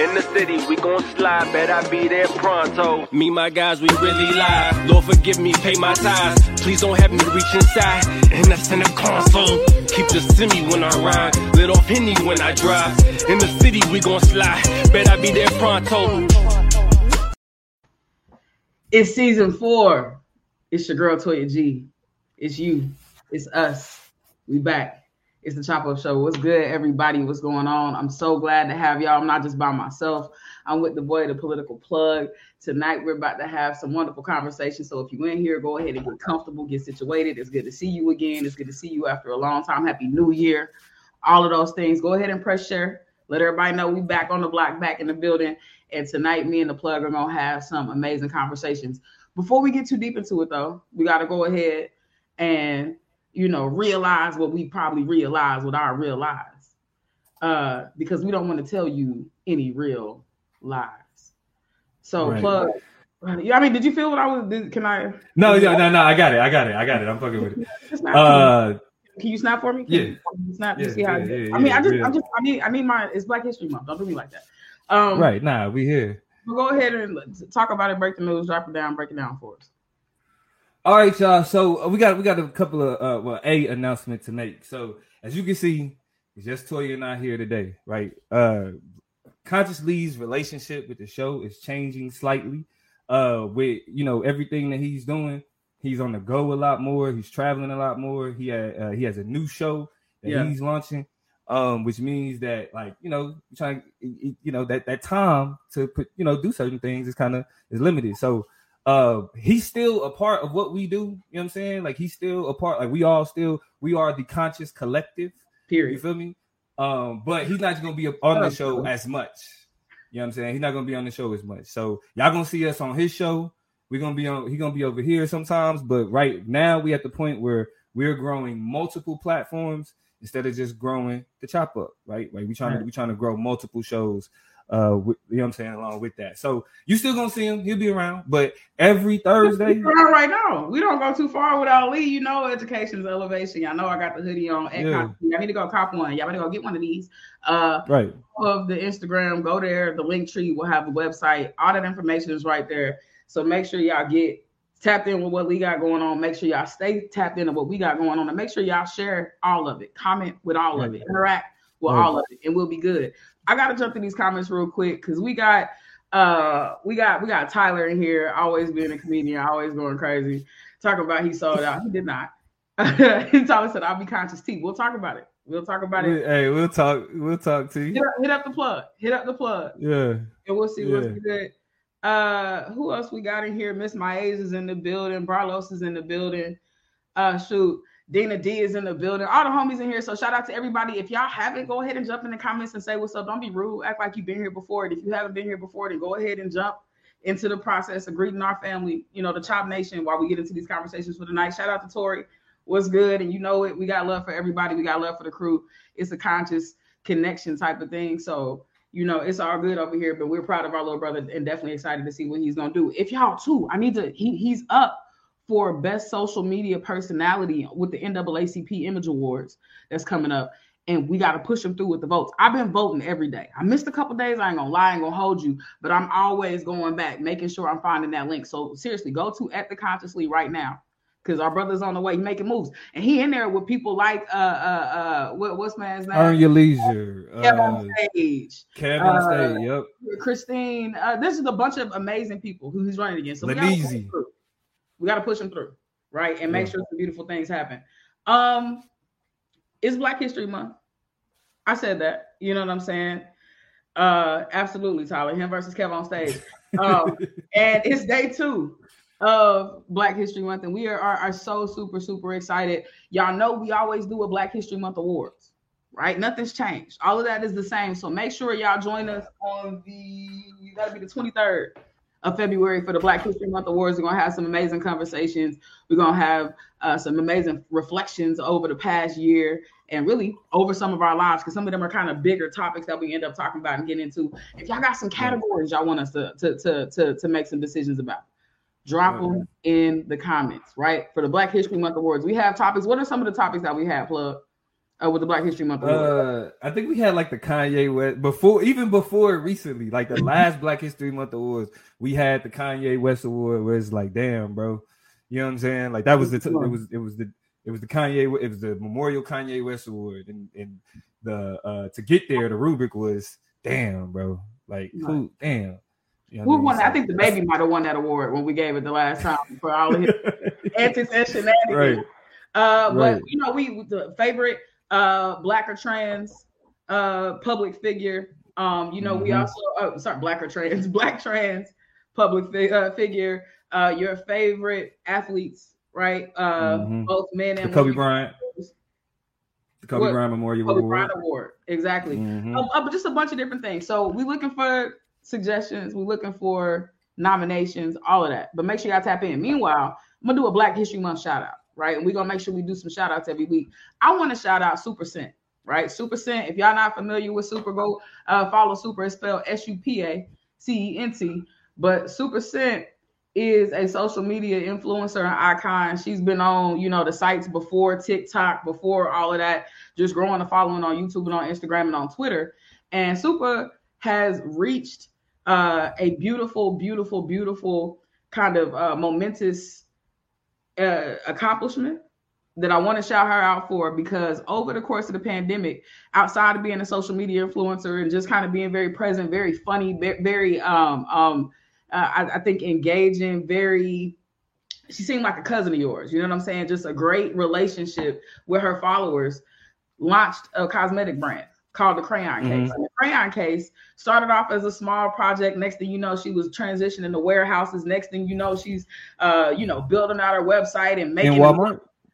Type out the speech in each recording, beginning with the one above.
In the city, we gon' slide, bet I be there pronto. Me, my guys, we really live. Lord forgive me, pay my tithes. Please don't have me reach inside, and that's in the console. Keep the semi when I ride, lit off Henny when I drive. In the city, we gon' slide, bet I be there pronto. It's season four. It's your girl Toya G. It's you. It's us. We back. It's the Chop Up Show. What's good, everybody? What's going on? I'm so glad to have y'all. I'm not just by myself. I'm with the boy, the political plug. Tonight, we're about to have some wonderful conversations. So if you in here, go ahead and get comfortable, get situated. It's good to see you again. It's good to see you after a long time. Happy New Year. All of those things. Go ahead and press share. Let everybody know we back on the block, back in the building. And tonight, me and the plug are gonna have some amazing conversations. Before we get too deep into it, though, we got to go ahead and you know, realize what we probably realize with our real lives. Uh, because we don't want to tell you any real lies. So right. plug. Yeah, I mean, did you feel what I was? Did, can I? No, yeah, no, no. I got it. I got it. I got it. I'm fucking with it. Uh, can you snap for me? Can yeah. You snap. Yeah, see how? Yeah, yeah, I mean, I just, I just, I need, I need my. It's Black History Month. Don't do me like that. Um, right. Nah, we here. We'll go ahead and talk about it. Break the news. Drop it down. Break it down for us. All right, y'all. So uh, we got we got a couple of uh, well, a announcement to make. So as you can see, it's just Toya and I here today, right? Uh, Conscious Lee's relationship with the show is changing slightly. Uh, with you know everything that he's doing, he's on the go a lot more. He's traveling a lot more. He had uh, he has a new show that yeah. he's launching, um, which means that like you know trying you know that that time to put you know do certain things is kind of is limited. So uh he's still a part of what we do you know what i'm saying? Like he's still a part like we all still we are the conscious collective. Period. You feel me? Um but he's not gonna be on the show as much. You know what i'm saying? He's not gonna be on the show as much. So y'all gonna see us on his show. We're gonna be on he's gonna be over here sometimes but right now we at the point where we're growing multiple platforms instead of just growing the chop up right? Like we trying to we trying to grow multiple shows uh, with, you know what I'm saying, along with that. So you still gonna see him, he'll be around, but every Thursday. right now. We don't go too far with Ali, you know, education's elevation. Y'all know I got the hoodie on. Yeah. I need to go cop one. Y'all better go get one of these. Uh right of the Instagram, go there, the link tree will have the website, all that information is right there. So make sure y'all get tapped in with what we got going on. Make sure y'all stay tapped into what we got going on and make sure y'all share all of it, comment with all right. of it, interact with right. all of it, and we'll be good. I gotta jump in these comments real quick because we got uh we got we got Tyler in here, always being a comedian, always going crazy. Talking about he sold out. He did not. Tyler said, I'll be conscious T. We'll talk about it. We'll talk about it. Hey, we'll talk. We'll talk to you. Hit up, hit up the plug. Hit up the plug. Yeah. And we'll see yeah. what's good. Uh, who else we got in here? Miss Maes is in the building. Barlos is in the building. Uh, shoot. Dina D is in the building. All the homies in here. So shout out to everybody. If y'all haven't, go ahead and jump in the comments and say what's up. Don't be rude. Act like you've been here before. And if you haven't been here before, then go ahead and jump into the process of greeting our family, you know, the Chop Nation while we get into these conversations for tonight. Shout out to Tori. What's good? And you know it. We got love for everybody. We got love for the crew. It's a conscious connection type of thing. So you know, it's all good over here, but we're proud of our little brother and definitely excited to see what he's gonna do. If y'all too, I need to. He, he's up for best social media personality with the NAACP Image Awards that's coming up. And we got to push them through with the votes. I've been voting every day. I missed a couple days. I ain't gonna lie, I ain't gonna hold you, but I'm always going back, making sure I'm finding that link. So seriously, go to at the consciously right now because our brother's on the way. Making moves, and he in there with people like uh uh uh what, what's man's name? Earn your leisure. Kevin uh, stage. Kevin uh, stage. Yep. Christine. Uh, this is a bunch of amazing people who he's running against. So we got to push them through, right? And make yeah. sure some beautiful things happen. Um, it's Black History Month. I said that. You know what I'm saying? Uh, absolutely, Tyler. Him versus Kev on stage. Um, and it's day two of Black History Month, and we are, are, are so super super excited. Y'all know we always do a Black History Month awards, right? Nothing's changed. All of that is the same. So make sure y'all join us on the you gotta be the 23rd of February for the Black History Month Awards. We're gonna have some amazing conversations. We're gonna have uh, some amazing reflections over the past year and really over some of our lives because some of them are kind of bigger topics that we end up talking about and getting into. If y'all got some categories y'all want us to to to to, to make some decisions about, drop them in the comments. Right for the Black History Month Awards, we have topics. What are some of the topics that we have? Plug. Uh, with the Black History Month award? Uh, I think we had like the Kanye West before, even before recently, like the last Black History Month awards, we had the Kanye West award. Where it's like, damn, bro, you know what I'm saying? Like that was the t- it was it was the it was the Kanye it was the Memorial Kanye West award, and and the uh to get there, the rubric was, damn, bro, like who, damn. You know Who won? I think the baby might have won that award when we gave it the last time for all of his anti shenanigans. Right. Uh, right. but you know, we the favorite uh black or trans uh public figure. Um, you know, mm-hmm. we also oh, sorry, black or trans, black trans public fi- uh, figure. Uh, your favorite athletes, right? Uh, mm-hmm. both men and the Kobe Bryant. The Kobe what? Bryant Memorial Kobe Award. Bryant Award, exactly. Mm-hmm. Um, uh, but just a bunch of different things. So we're looking for suggestions. We're looking for nominations, all of that. But make sure y'all tap in. Meanwhile, I'm gonna do a Black History Month shout out, right? And we're gonna make sure we do some shout outs every week. I want to shout out Supa Cent, right? Supa Cent. If y'all not familiar with Super, go uh, follow Super. It's spelled S-U-P-A-C-E-N-T. But Supa Cent is a social media influencer and icon. She's been on, you know, the sites before TikTok, before all of that, just growing a following on YouTube and on Instagram and on Twitter. And Super has reached uh, a beautiful, beautiful, beautiful kind of uh, momentous uh, accomplishment that I want to shout her out for because over the course of the pandemic, outside of being a social media influencer and just kind of being very present, very funny, very um um uh, I, I think engaging, very she seemed like a cousin of yours. You know what I'm saying? Just a great relationship with her followers. Launched a cosmetic brand called the Crayon Case. Mm-hmm. the Crayon Case started off as a small project. Next thing you know, she was transitioning to warehouses. Next thing you know, she's uh, you know, building out her website and making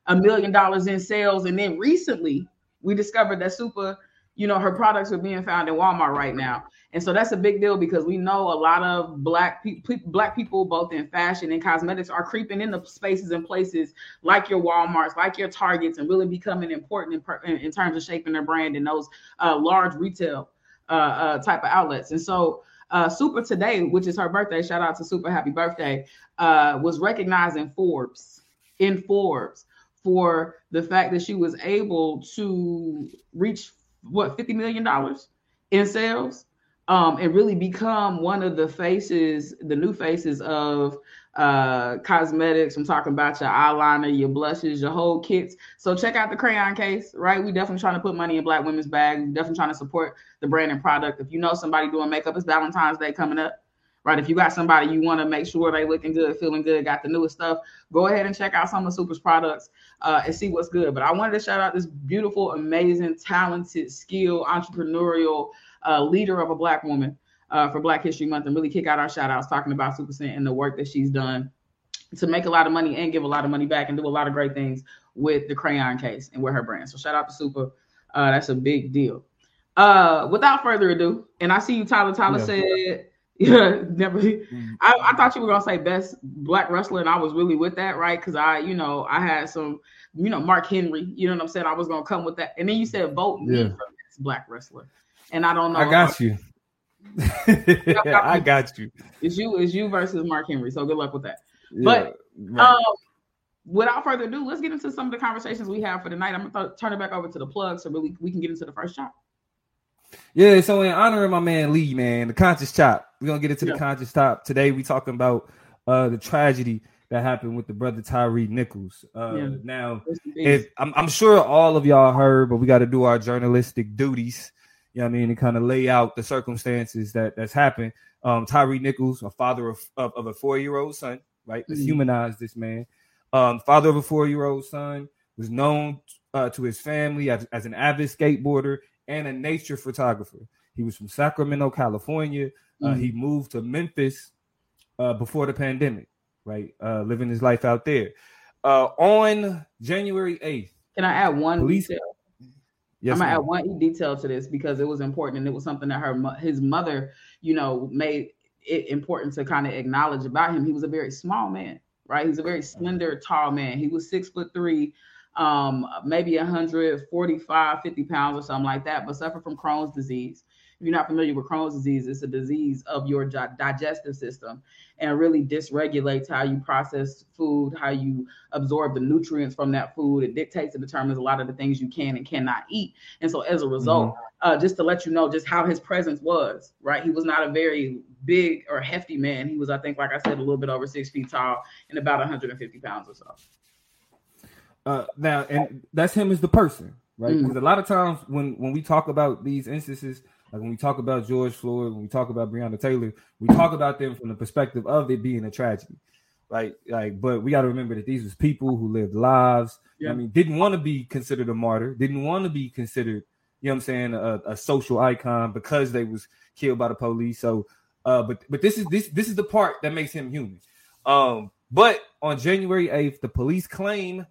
a million dollars in sales. And then recently, we discovered that Super, you know, her products are being found in Walmart right now. And so that's a big deal because we know a lot of black people, black people, both in fashion and cosmetics, are creeping into spaces and places like your WalMarts, like your Targets, and really becoming important in, in terms of shaping their brand in those uh, large retail uh, uh, type of outlets. And so, uh, Super today, which is her birthday, shout out to Super, happy birthday, uh, was recognized in Forbes, in Forbes, for the fact that she was able to reach what fifty million dollars in sales um, and really become one of the faces, the new faces of uh, cosmetics. I'm talking about your eyeliner, your blushes, your whole kits. So check out the crayon case, right? We definitely trying to put money in Black women's bag. We definitely trying to support the brand and product. If you know somebody doing makeup, it's Valentine's Day coming up, right? If you got somebody you want to make sure they looking good, feeling good, got the newest stuff, go ahead and check out some of Super's products uh, and see what's good. But I wanted to shout out this beautiful, amazing, talented, skilled, entrepreneurial uh, leader of a black woman uh, for Black History Month and really kick out our shout outs talking about Supa Cent and the work that she's done to make a lot of money and give a lot of money back and do a lot of great things with the crayon case and with her brand. So shout out to Super. Uh, that's a big deal. Uh, without further ado, and I see you, Tyler. Tyler yeah. said, "Yeah, never." Mm-hmm. I, I, thought you were gonna say best black wrestler, and I was really with that, right? Because I, you know, I had some, you know, Mark Henry. You know what I'm saying? I was gonna come with that, and then you said vote yeah. me for best black wrestler and I don't know. I got you. I got you. It's you. It's you versus Mark Henry. So good luck with that. Yeah, but right. um, without further ado, let's get into some of the conversations we have for tonight. I'm gonna th- turn it back over to the plug so really we can get into the first chop. Yeah, so in honor of my man Lee, man, the conscious chop. We're gonna get into yeah. the conscious chop today. We talking about uh the tragedy that happened with the brother Tyre Nichols. Uh, yeah. Now, if I'm, I'm, sure all of y'all heard, but we got to do our journalistic duties you know what I mean, and kind of lay out the circumstances that that's happened. Um, Tyre Nichols, a father of, of, of a four year old son, right? Let's mm-hmm. humanize this man. Um, father of a four year old son was known uh, to his family as, as an avid skateboarder and a nature photographer. He was from Sacramento, California. Uh, mm-hmm. He moved to Memphis uh, before the pandemic, right? Uh, living his life out there. Uh, on January 8th. Can I add one police, detail? Yes, I'm gonna add one detail to this because it was important and it was something that her his mother, you know, made it important to kind of acknowledge about him. He was a very small man, right? He's a very slender, tall man. He was six foot three, um, maybe 145, 50 pounds or something like that, but suffered from Crohn's disease. If you're not familiar with Crohn's disease, it's a disease of your digestive system and really dysregulates how you process food, how you absorb the nutrients from that food. It dictates and determines a lot of the things you can and cannot eat. And so, as a result, mm-hmm. uh, just to let you know just how his presence was, right? He was not a very big or hefty man. He was, I think, like I said, a little bit over six feet tall and about 150 pounds or so. Uh, now, and that's him as the person, right? Because mm. a lot of times when when we talk about these instances, like when we talk about George Floyd, when we talk about Breonna Taylor, we talk about them from the perspective of it being a tragedy, right? Like, but we got to remember that these was people who lived lives. Yeah. I mean, didn't want to be considered a martyr, didn't want to be considered, you know, what I'm saying, a, a, social icon because they was killed by the police. So, uh, but but this is this this is the part that makes him human. Um, but on January 8th, the police claim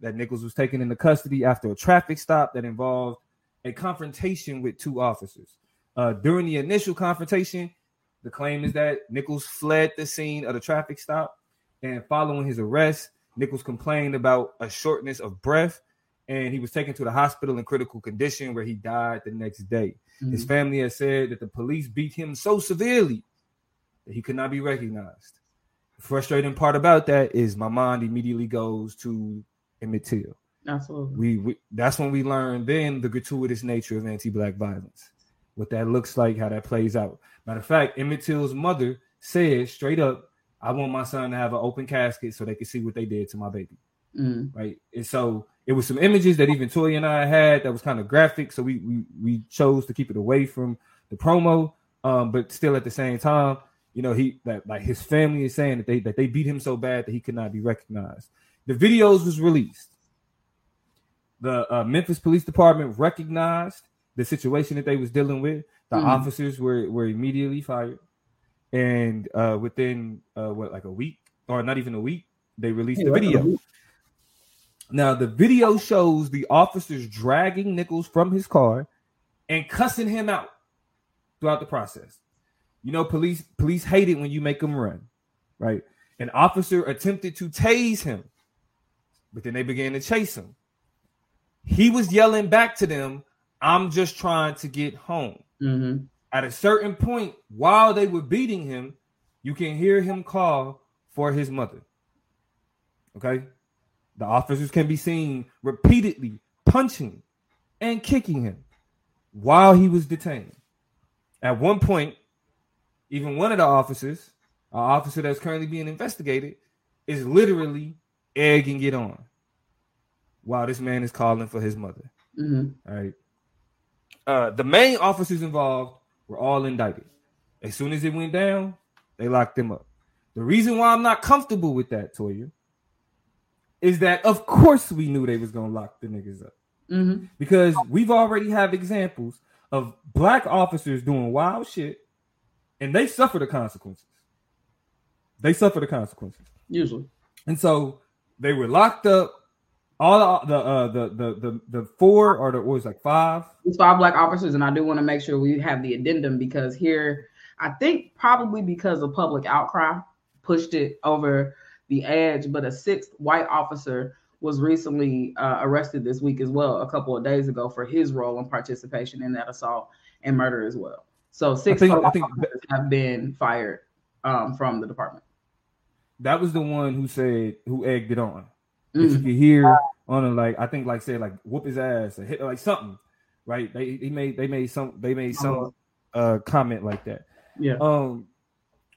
that Nichols was taken into custody after a traffic stop that involved a confrontation with two officers. Uh, during the initial confrontation, the claim is that Nichols fled the scene of the traffic stop, and following his arrest, Nichols complained about a shortness of breath, and he was taken to the hospital in critical condition where he died the next day. Mm-hmm. His family has said that the police beat him so severely that he could not be recognized. The frustrating part about that is my mind immediately goes to Emmett Till. Absolutely. We, we that's when we learned then the gratuitous nature of anti-black violence, what that looks like, how that plays out. Matter of fact, Emmett Till's mother said straight up, "I want my son to have an open casket so they can see what they did to my baby." Mm. Right, and so it was some images that even Toya and I had that was kind of graphic, so we we we chose to keep it away from the promo, um, but still at the same time, you know, he that like his family is saying that they that they beat him so bad that he could not be recognized. The videos was released. The uh, Memphis Police Department recognized the situation that they was dealing with. The mm-hmm. officers were were immediately fired, and uh, within uh, what like a week or not even a week, they released yeah, the video. Now the video shows the officers dragging Nichols from his car and cussing him out throughout the process. You know, police police hate it when you make them run, right? An officer attempted to tase him, but then they began to chase him. He was yelling back to them, I'm just trying to get home. Mm-hmm. At a certain point, while they were beating him, you can hear him call for his mother. Okay? The officers can be seen repeatedly punching and kicking him while he was detained. At one point, even one of the officers, an officer that's currently being investigated, is literally egging it on while this man is calling for his mother. Mm-hmm. All right. Uh, the main officers involved were all indicted. As soon as it went down, they locked them up. The reason why I'm not comfortable with that, Toya, is that of course we knew they was gonna lock the niggas up mm-hmm. because we've already have examples of black officers doing wild shit, and they suffer the consequences. They suffer the consequences usually, and so they were locked up all the uh the the the the four or the what was like five? It's five black officers and i do want to make sure we have the addendum because here i think probably because of public outcry pushed it over the edge but a sixth white officer was recently uh, arrested this week as well a couple of days ago for his role and participation in that assault and murder as well. So six I think, I think officers have been fired um, from the department. That was the one who said who egged it on mm. you could hear on him, like I think like say like whoop his ass or hit like something, right? They he made they made some they made some uh-huh. uh comment like that. Yeah. Um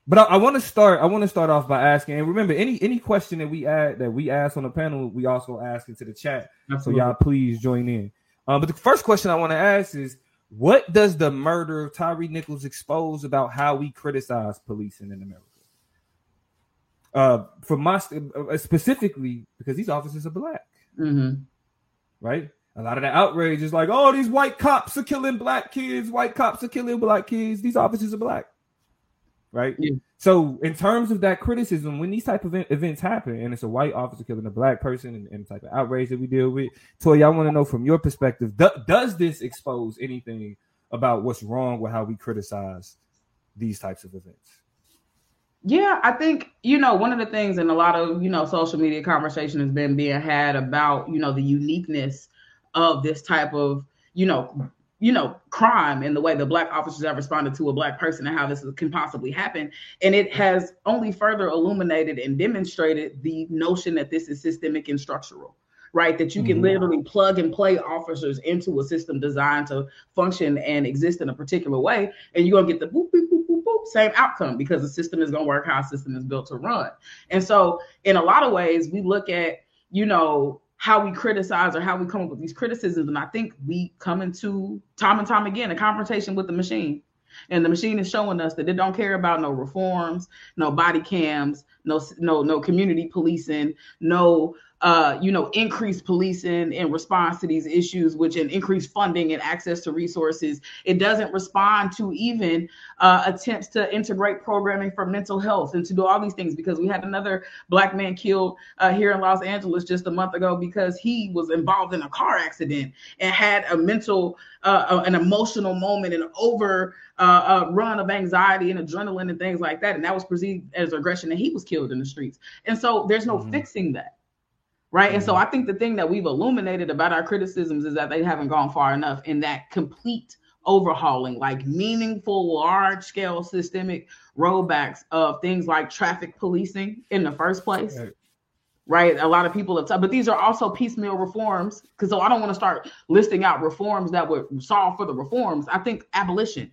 but I, I want to start. I want to start off by asking, and remember, any any question that we add that we ask on the panel, we also ask into the chat. Absolutely. So y'all please join in. Um, but the first question I want to ask is, what does the murder of Tyre Nichols expose about how we criticize policing in America? Uh, for my uh, specifically because these officers are black, mm-hmm. right? A lot of the outrage is like, oh, these white cops are killing black kids. White cops are killing black kids. These officers are black, right? Yeah. So, in terms of that criticism, when these type of events happen, and it's a white officer killing a black person, and, and type of outrage that we deal with, Toy, I want to know from your perspective, do, does this expose anything about what's wrong with how we criticize these types of events? Yeah, I think, you know, one of the things and a lot of, you know, social media conversation has been being had about, you know, the uniqueness of this type of, you know, you know, crime and the way the black officers have responded to a black person and how this can possibly happen. And it has only further illuminated and demonstrated the notion that this is systemic and structural, right? That you can mm-hmm. literally plug and play officers into a system designed to function and exist in a particular way, and you're gonna get the boop, boop, boop, boop, same outcome because the system is gonna work how a system is built to run. And so, in a lot of ways, we look at, you know, how we criticize or how we come up with these criticisms. And I think we come into time and time again a confrontation with the machine. And the machine is showing us that it don't care about no reforms, no body cams, no no no community policing, no uh, you know, increased policing in response to these issues, which and increased funding and access to resources. It doesn't respond to even uh, attempts to integrate programming for mental health and to do all these things because we had another black man killed uh, here in Los Angeles just a month ago because he was involved in a car accident and had a mental, uh, an emotional moment and over uh, uh, run of anxiety and adrenaline and things like that. And that was perceived as aggression and he was killed in the streets. And so there's no mm-hmm. fixing that right? And so mm-hmm. I think the thing that we've illuminated about our criticisms is that they haven't gone far enough in that complete overhauling, like meaningful, large scale systemic rollbacks of things like traffic policing in the first place. Right. right? A lot of people have, t- but these are also piecemeal reforms. Because so I don't want to start listing out reforms that would solve for the reforms. I think abolition,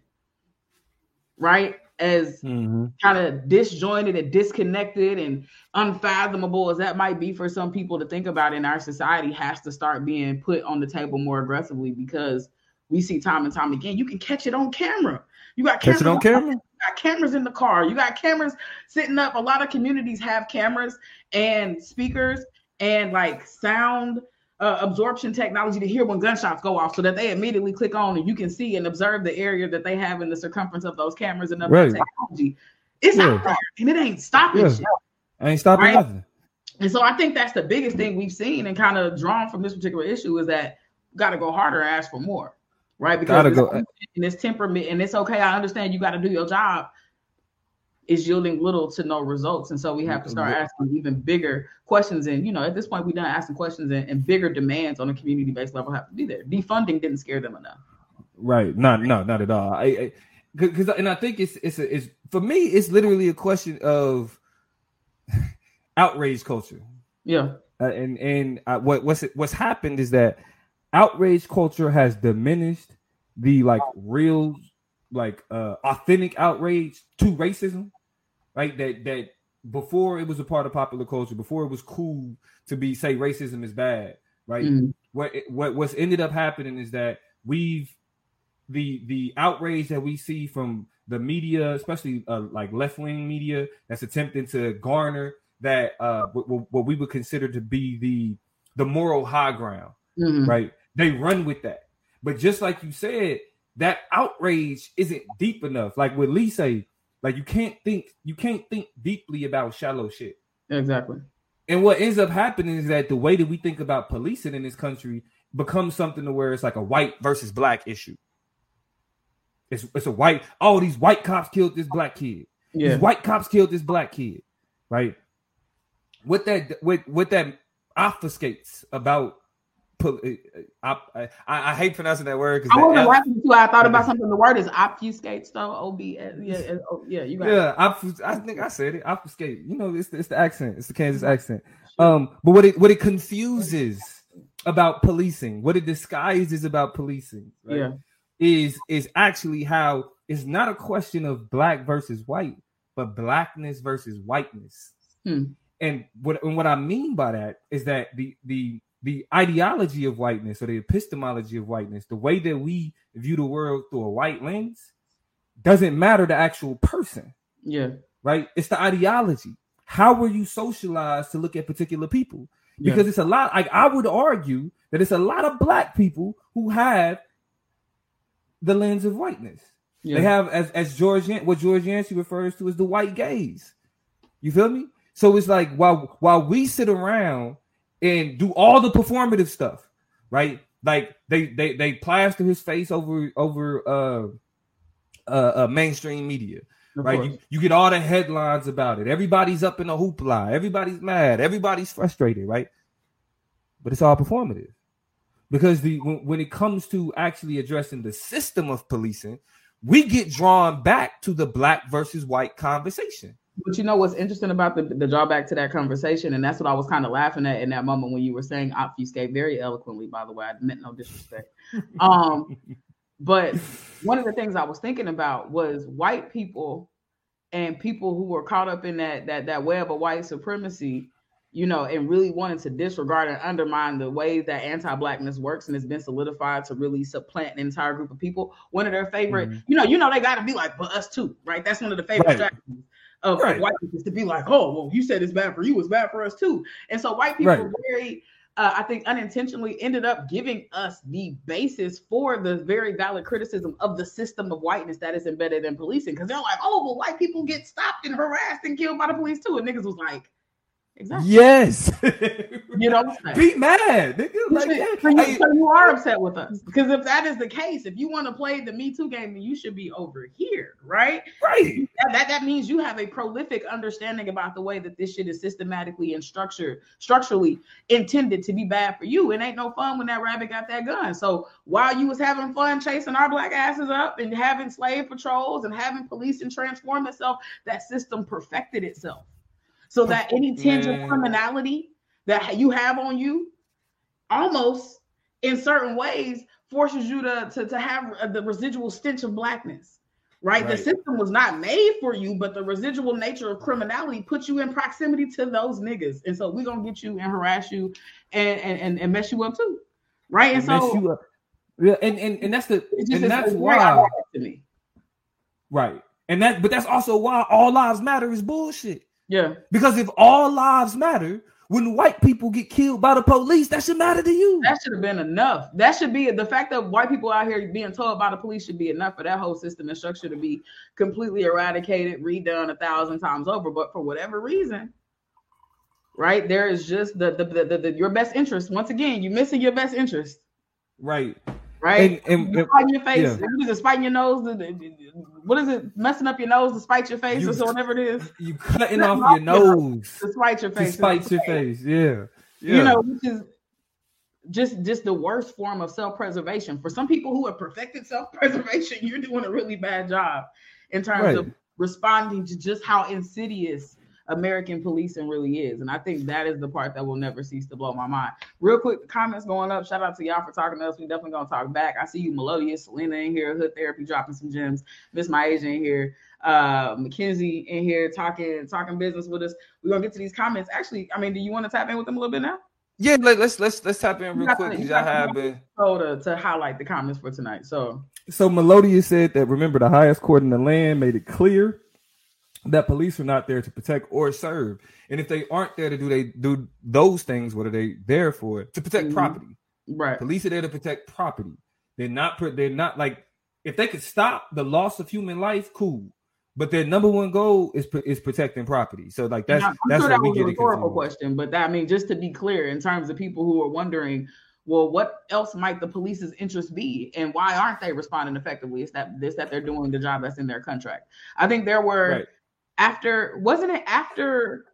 right? As mm-hmm. kind of disjointed and disconnected and unfathomable as that might be for some people to think about in our society has to start being put on the table more aggressively because we see time and time again you can catch it on camera. You got cameras catch it on camera. got cameras in the car. You got cameras sitting up. A lot of communities have cameras and speakers and like sound uh, absorption technology to hear when gunshots go off so that they immediately click on and you can see and observe the area that they have in the circumference of those cameras and of right. technology. It's yeah. out there and it ain't stopping yeah. shit. Ain't stopping right? nothing. And so I think that's the biggest thing we've seen and kind of drawn from this particular issue is that got to go harder and ask for more, right? Because it's, go. and it's temperament and it's okay. I understand you got to do your job, is yielding little to no results. And so we have to start asking even bigger questions. And, you know, at this point, we're done asking questions and, and bigger demands on a community based level have to be there. Defunding didn't scare them enough. Right. Not, no, not at all. I, because, and I think it's, it's, a, it's, for me, it's literally a question of outrage culture. Yeah. Uh, and, and uh, what, what's, what's happened is that outrage culture has diminished the like real like uh authentic outrage to racism, right? That that before it was a part of popular culture, before it was cool to be say racism is bad, right? Mm-hmm. What what what's ended up happening is that we've the the outrage that we see from the media, especially uh, like left wing media, that's attempting to garner that uh what, what, we would consider to be the the moral high ground, mm-hmm. right? They run with that, but just like you said, that outrage isn't deep enough. Like with Lee say, like you can't think you can't think deeply about shallow shit. Exactly. And what ends up happening is that the way that we think about policing in this country becomes something to where it's like a white versus black issue. It's it's a white, oh, these white cops killed this black kid. Yeah. These white cops killed this black kid. Right. What that what what that obfuscates about I, uh, uh, uh, I, I, hate pronouncing that word because I wasn't laughing too. I thought about something. The word is obfuscate. though. O B yeah oh, yeah you got yeah. It. I think I said it. Obfuscate. You know, it's the, it's the accent. It's the Kansas mm-hmm. accent. Um, but what it what it confuses about policing, what it disguises about policing, right, yeah, is is actually how it's not a question of black versus white, but blackness versus whiteness. Hmm. And what and what I mean by that is that the the the ideology of whiteness or the epistemology of whiteness, the way that we view the world through a white lens, doesn't matter the actual person. Yeah. Right? It's the ideology. How were you socialized to look at particular people? Because yeah. it's a lot, like I would argue that it's a lot of black people who have the lens of whiteness. Yeah. They have as as George what George Yancey refers to as the white gaze. You feel me? So it's like while while we sit around and do all the performative stuff, right? Like they they they plaster his face over over uh uh, uh mainstream media. Of right, you, you, get all the headlines about it. Everybody's up in a hoopla. Everybody's mad. Everybody's frustrated. Right, but it's all performative because the when, when it comes to actually addressing the system of policing, we get drawn back to the black versus white conversation. But you know what's interesting about the, the drawback to that conversation, and that's what I was kind of laughing at in that moment when you were saying obfuscate very eloquently, by the way. I meant no disrespect. Um, but one of the things I was thinking about was white people and people who were caught up in that that that web of white supremacy, you know, and really wanted to disregard and undermine the way that anti-blackness works and has been solidified to really supplant an entire group of people. One of their favorite, mm-hmm. you know, you know, they got to be like, but us too, right? That's one of the favorite right. strategies of, right. white people to be like, oh, well, you said it's bad for you, it's bad for us too. And so white people right. very, uh, I think, unintentionally ended up giving us the basis for the very valid criticism of the system of whiteness that is embedded in policing. Because they're like, oh, well, white people get stopped and harassed and killed by the police too. And niggas was like, Exactly. Yes. you know, be mad. Like, so, you, so you are upset with us because if that is the case, if you want to play the Me Too game, then you should be over here, right? Right. That, that, that means you have a prolific understanding about the way that this shit is systematically and structured, structurally intended to be bad for you. It ain't no fun when that rabbit got that gun. So while you was having fun chasing our black asses up and having slave patrols and having police and transform itself, that system perfected itself so that any tinge of criminality that you have on you almost in certain ways forces you to, to, to have uh, the residual stench of blackness right? right? The system was not made for you, but the residual nature of criminality puts you in proximity to those niggas. And so we're gonna get you and harass you and and, and mess you up too. Right. And, and so yeah, and, and and that's the and that's why to me. Right. And that but that's also why all lives matter is bullshit. Yeah. Because if all lives matter, when white people get killed by the police, that should matter to you. That should have been enough. That should be the fact that white people out here being told by the police should be enough for that whole system and structure to be completely eradicated, redone a thousand times over. But for whatever reason, right there is just the the, the, the, the your best interest. Once again, you're missing your best interest. Right right? And, and, and your face, yeah. you just spiting your nose. What is it? Messing up your nose to spite your face, you, or so whatever it is. You cutting off your nose to spite your face. To spite your face, yeah. yeah. You know, which is just just the worst form of self-preservation. For some people who have perfected self-preservation, you're doing a really bad job in terms right. of responding to just how insidious American policing really is. And I think that is the part that will never cease to blow my mind. Real quick, comments going up. Shout out to y'all for talking to us. We definitely gonna talk back. I see you, Melodious, Selena in here, Hood Therapy dropping some gems. Miss My Asian in here, uh, Mackenzie in here talking talking business with us. We're gonna get to these comments. Actually, I mean, do you want to tap in with them a little bit now? Yeah, let, us let's let's tap in real quick because y'all have been to, to highlight the comments for tonight. So so Melodious said that remember the highest court in the land made it clear that police are not there to protect or serve. And if they aren't there to do they do those things, what are they there for? To protect mm-hmm. property. Right. Police are there to protect property. They're not they're not like if they could stop the loss of human life, cool. But their number one goal is is protecting property. So like that's I'm that's sure that was a rhetorical question, but that I mean just to be clear in terms of people who are wondering well, what else might the police's interest be, and why aren't they responding effectively? Is that this that they're doing the job that's in their contract. I think there were right after wasn't it after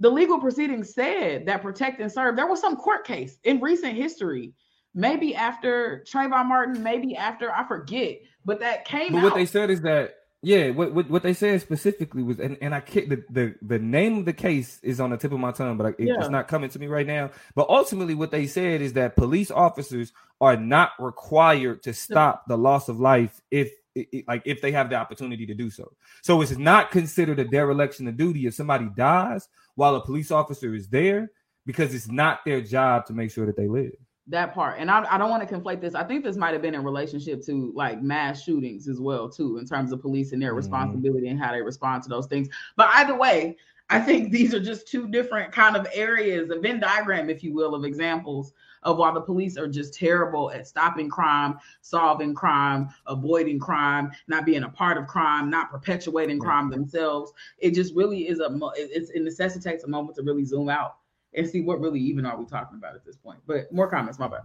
the legal proceedings said that protect and serve there was some court case in recent history maybe after Trayvon Martin maybe after I forget but that came but out. what they said is that yeah what, what, what they said specifically was and, and I can't the, the the name of the case is on the tip of my tongue but I, it, yeah. it's not coming to me right now but ultimately what they said is that police officers are not required to stop the loss of life if it, like if they have the opportunity to do so. So it's not considered a dereliction of duty if somebody dies while a police officer is there because it's not their job to make sure that they live. That part, and I, I don't want to conflate this. I think this might have been in relationship to like mass shootings as well, too, in terms of police and their mm-hmm. responsibility and how they respond to those things. But either way, I think these are just two different kind of areas, a Venn diagram, if you will, of examples of why the police are just terrible at stopping crime, solving crime, avoiding crime, not being a part of crime, not perpetuating crime themselves. It just really is a it's, it necessitates a moment to really zoom out and see what really even are we talking about at this point. But more comments, my bad.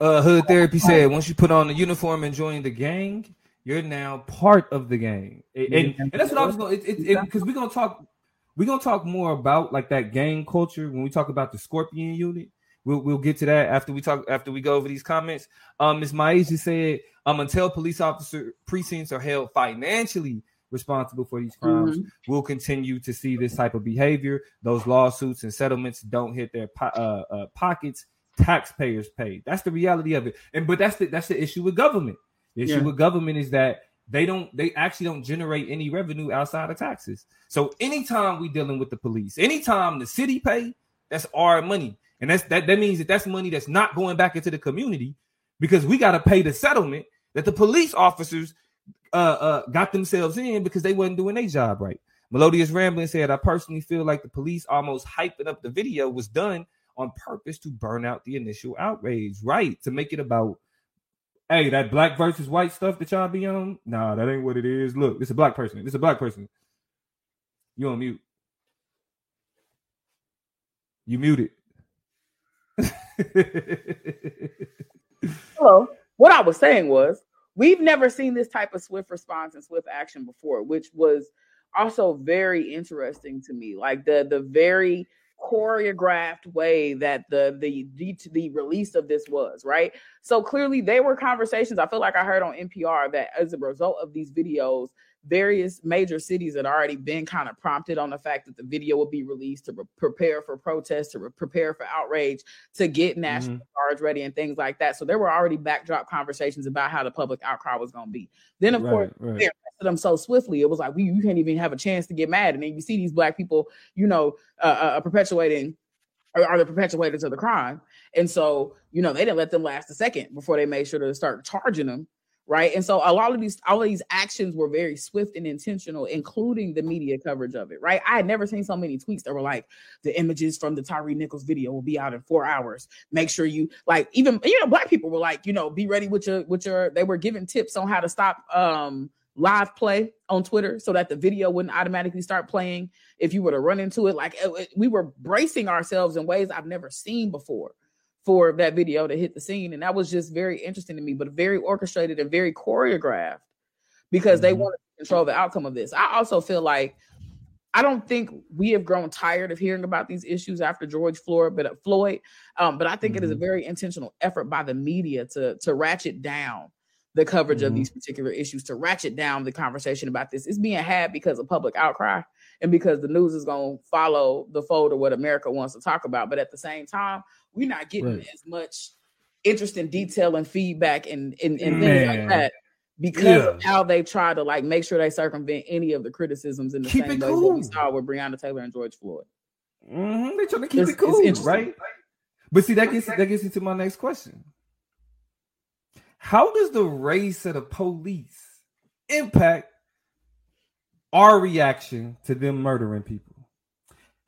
Uh, Hood Therapy said once you put on the uniform and join the gang, you're now part of the gang, and, and, and that's what I was going. To it because we're gonna talk, we're gonna talk more about like that gang culture when we talk about the Scorpion unit We'll we'll get to that after we talk after we go over these comments. Um, Ms. Maisha said, um, until police officer precincts are held financially responsible for these crimes, mm-hmm. we'll continue to see this type of behavior. Those lawsuits and settlements don't hit their po- uh, uh, pockets. Taxpayers pay. That's the reality of it. And but that's the that's the issue with government. The issue yeah. with government is that they don't they actually don't generate any revenue outside of taxes. So anytime we dealing with the police, anytime the city pay, that's our money. And that's that that means that that's money that's not going back into the community because we got to pay the settlement that the police officers uh, uh, got themselves in because they wasn't doing their job right. Melodious Rambling said, I personally feel like the police almost hyping up the video was done on purpose to burn out the initial outrage, right? To make it about, hey, that black versus white stuff that y'all be on. Nah, that ain't what it is. Look, it's a black person. It's a black person. You on mute. You muted. Hello. What I was saying was we've never seen this type of swift response and swift action before, which was also very interesting to me. Like the the very choreographed way that the the the, the release of this was right so clearly they were conversations i feel like i heard on npr that as a result of these videos various major cities had already been kind of prompted on the fact that the video would be released to re- prepare for protests, to re- prepare for outrage, to get national mm-hmm. guards ready and things like that. So there were already backdrop conversations about how the public outcry was going to be. Then, of right, course, right. they arrested them so swiftly. It was like, we, you can't even have a chance to get mad. And then you see these black people, you know, uh, uh, perpetuating are the perpetuators of the crime. And so, you know, they didn't let them last a second before they made sure to start charging them right? And so a lot of these all of these actions were very swift and intentional, including the media coverage of it, right? I had never seen so many tweets that were like, the images from the Tyre Nichols video will be out in four hours. Make sure you like even you know, black people were like, you know, be ready with your with your they were giving tips on how to stop um live play on Twitter so that the video wouldn't automatically start playing if you were to run into it. Like it, it, we were bracing ourselves in ways I've never seen before for that video to hit the scene. And that was just very interesting to me, but very orchestrated and very choreographed because mm-hmm. they wanted to control the outcome of this. I also feel like I don't think we have grown tired of hearing about these issues after George Floyd, but uh, Floyd. Um, but I think mm-hmm. it is a mm-hmm. very intentional effort by the media to to ratchet down the coverage mm-hmm. of these particular issues, to ratchet down the conversation about this. It's being had because of public outcry and because the news is going to follow the fold of what America wants to talk about. But at the same time, we're not getting right. as much interest in detail and feedback and, and, and things like that because yeah. of how they try to like make sure they circumvent any of the criticisms in the keep same way cool. that we saw with Breonna Taylor and George Floyd. Mm-hmm. They trying to keep it's, it cool, right? But see, that gets that gets into my next question. How does the race of the police impact our reaction to them murdering people?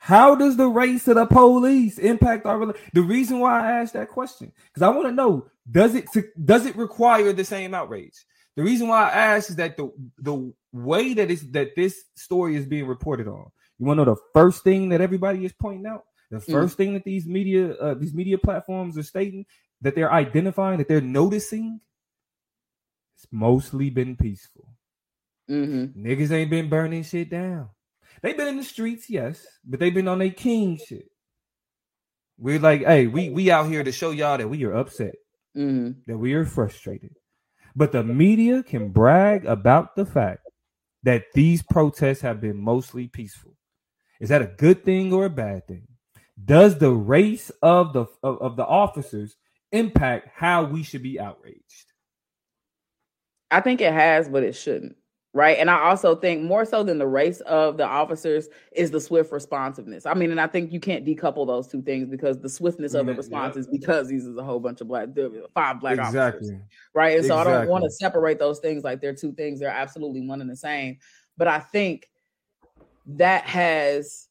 How does the race of the police impact our the reason why I asked that question? Because I want to know does it does it require the same outrage? The reason why I ask is that the the way that is that this story is being reported on. You want to know the first thing that everybody is pointing out? The mm. first mm. thing that these media uh, these media platforms are stating that they're identifying that they're noticing. It's mostly been peaceful. Mm-hmm. Niggas ain't been burning shit down. They've been in the streets, yes, but they've been on their king shit. We're like, hey, we we out here to show y'all that we are upset, mm-hmm. that we are frustrated. But the media can brag about the fact that these protests have been mostly peaceful. Is that a good thing or a bad thing? Does the race of the of, of the officers impact how we should be outraged? I think it has, but it shouldn't right? And I also think more so than the race of the officers is the swift responsiveness. I mean, and I think you can't decouple those two things because the swiftness of the response is because these is a whole bunch of black five black exactly. officers, right? And so exactly. I don't want to separate those things like they're two things; they're absolutely one and the same. But I think that has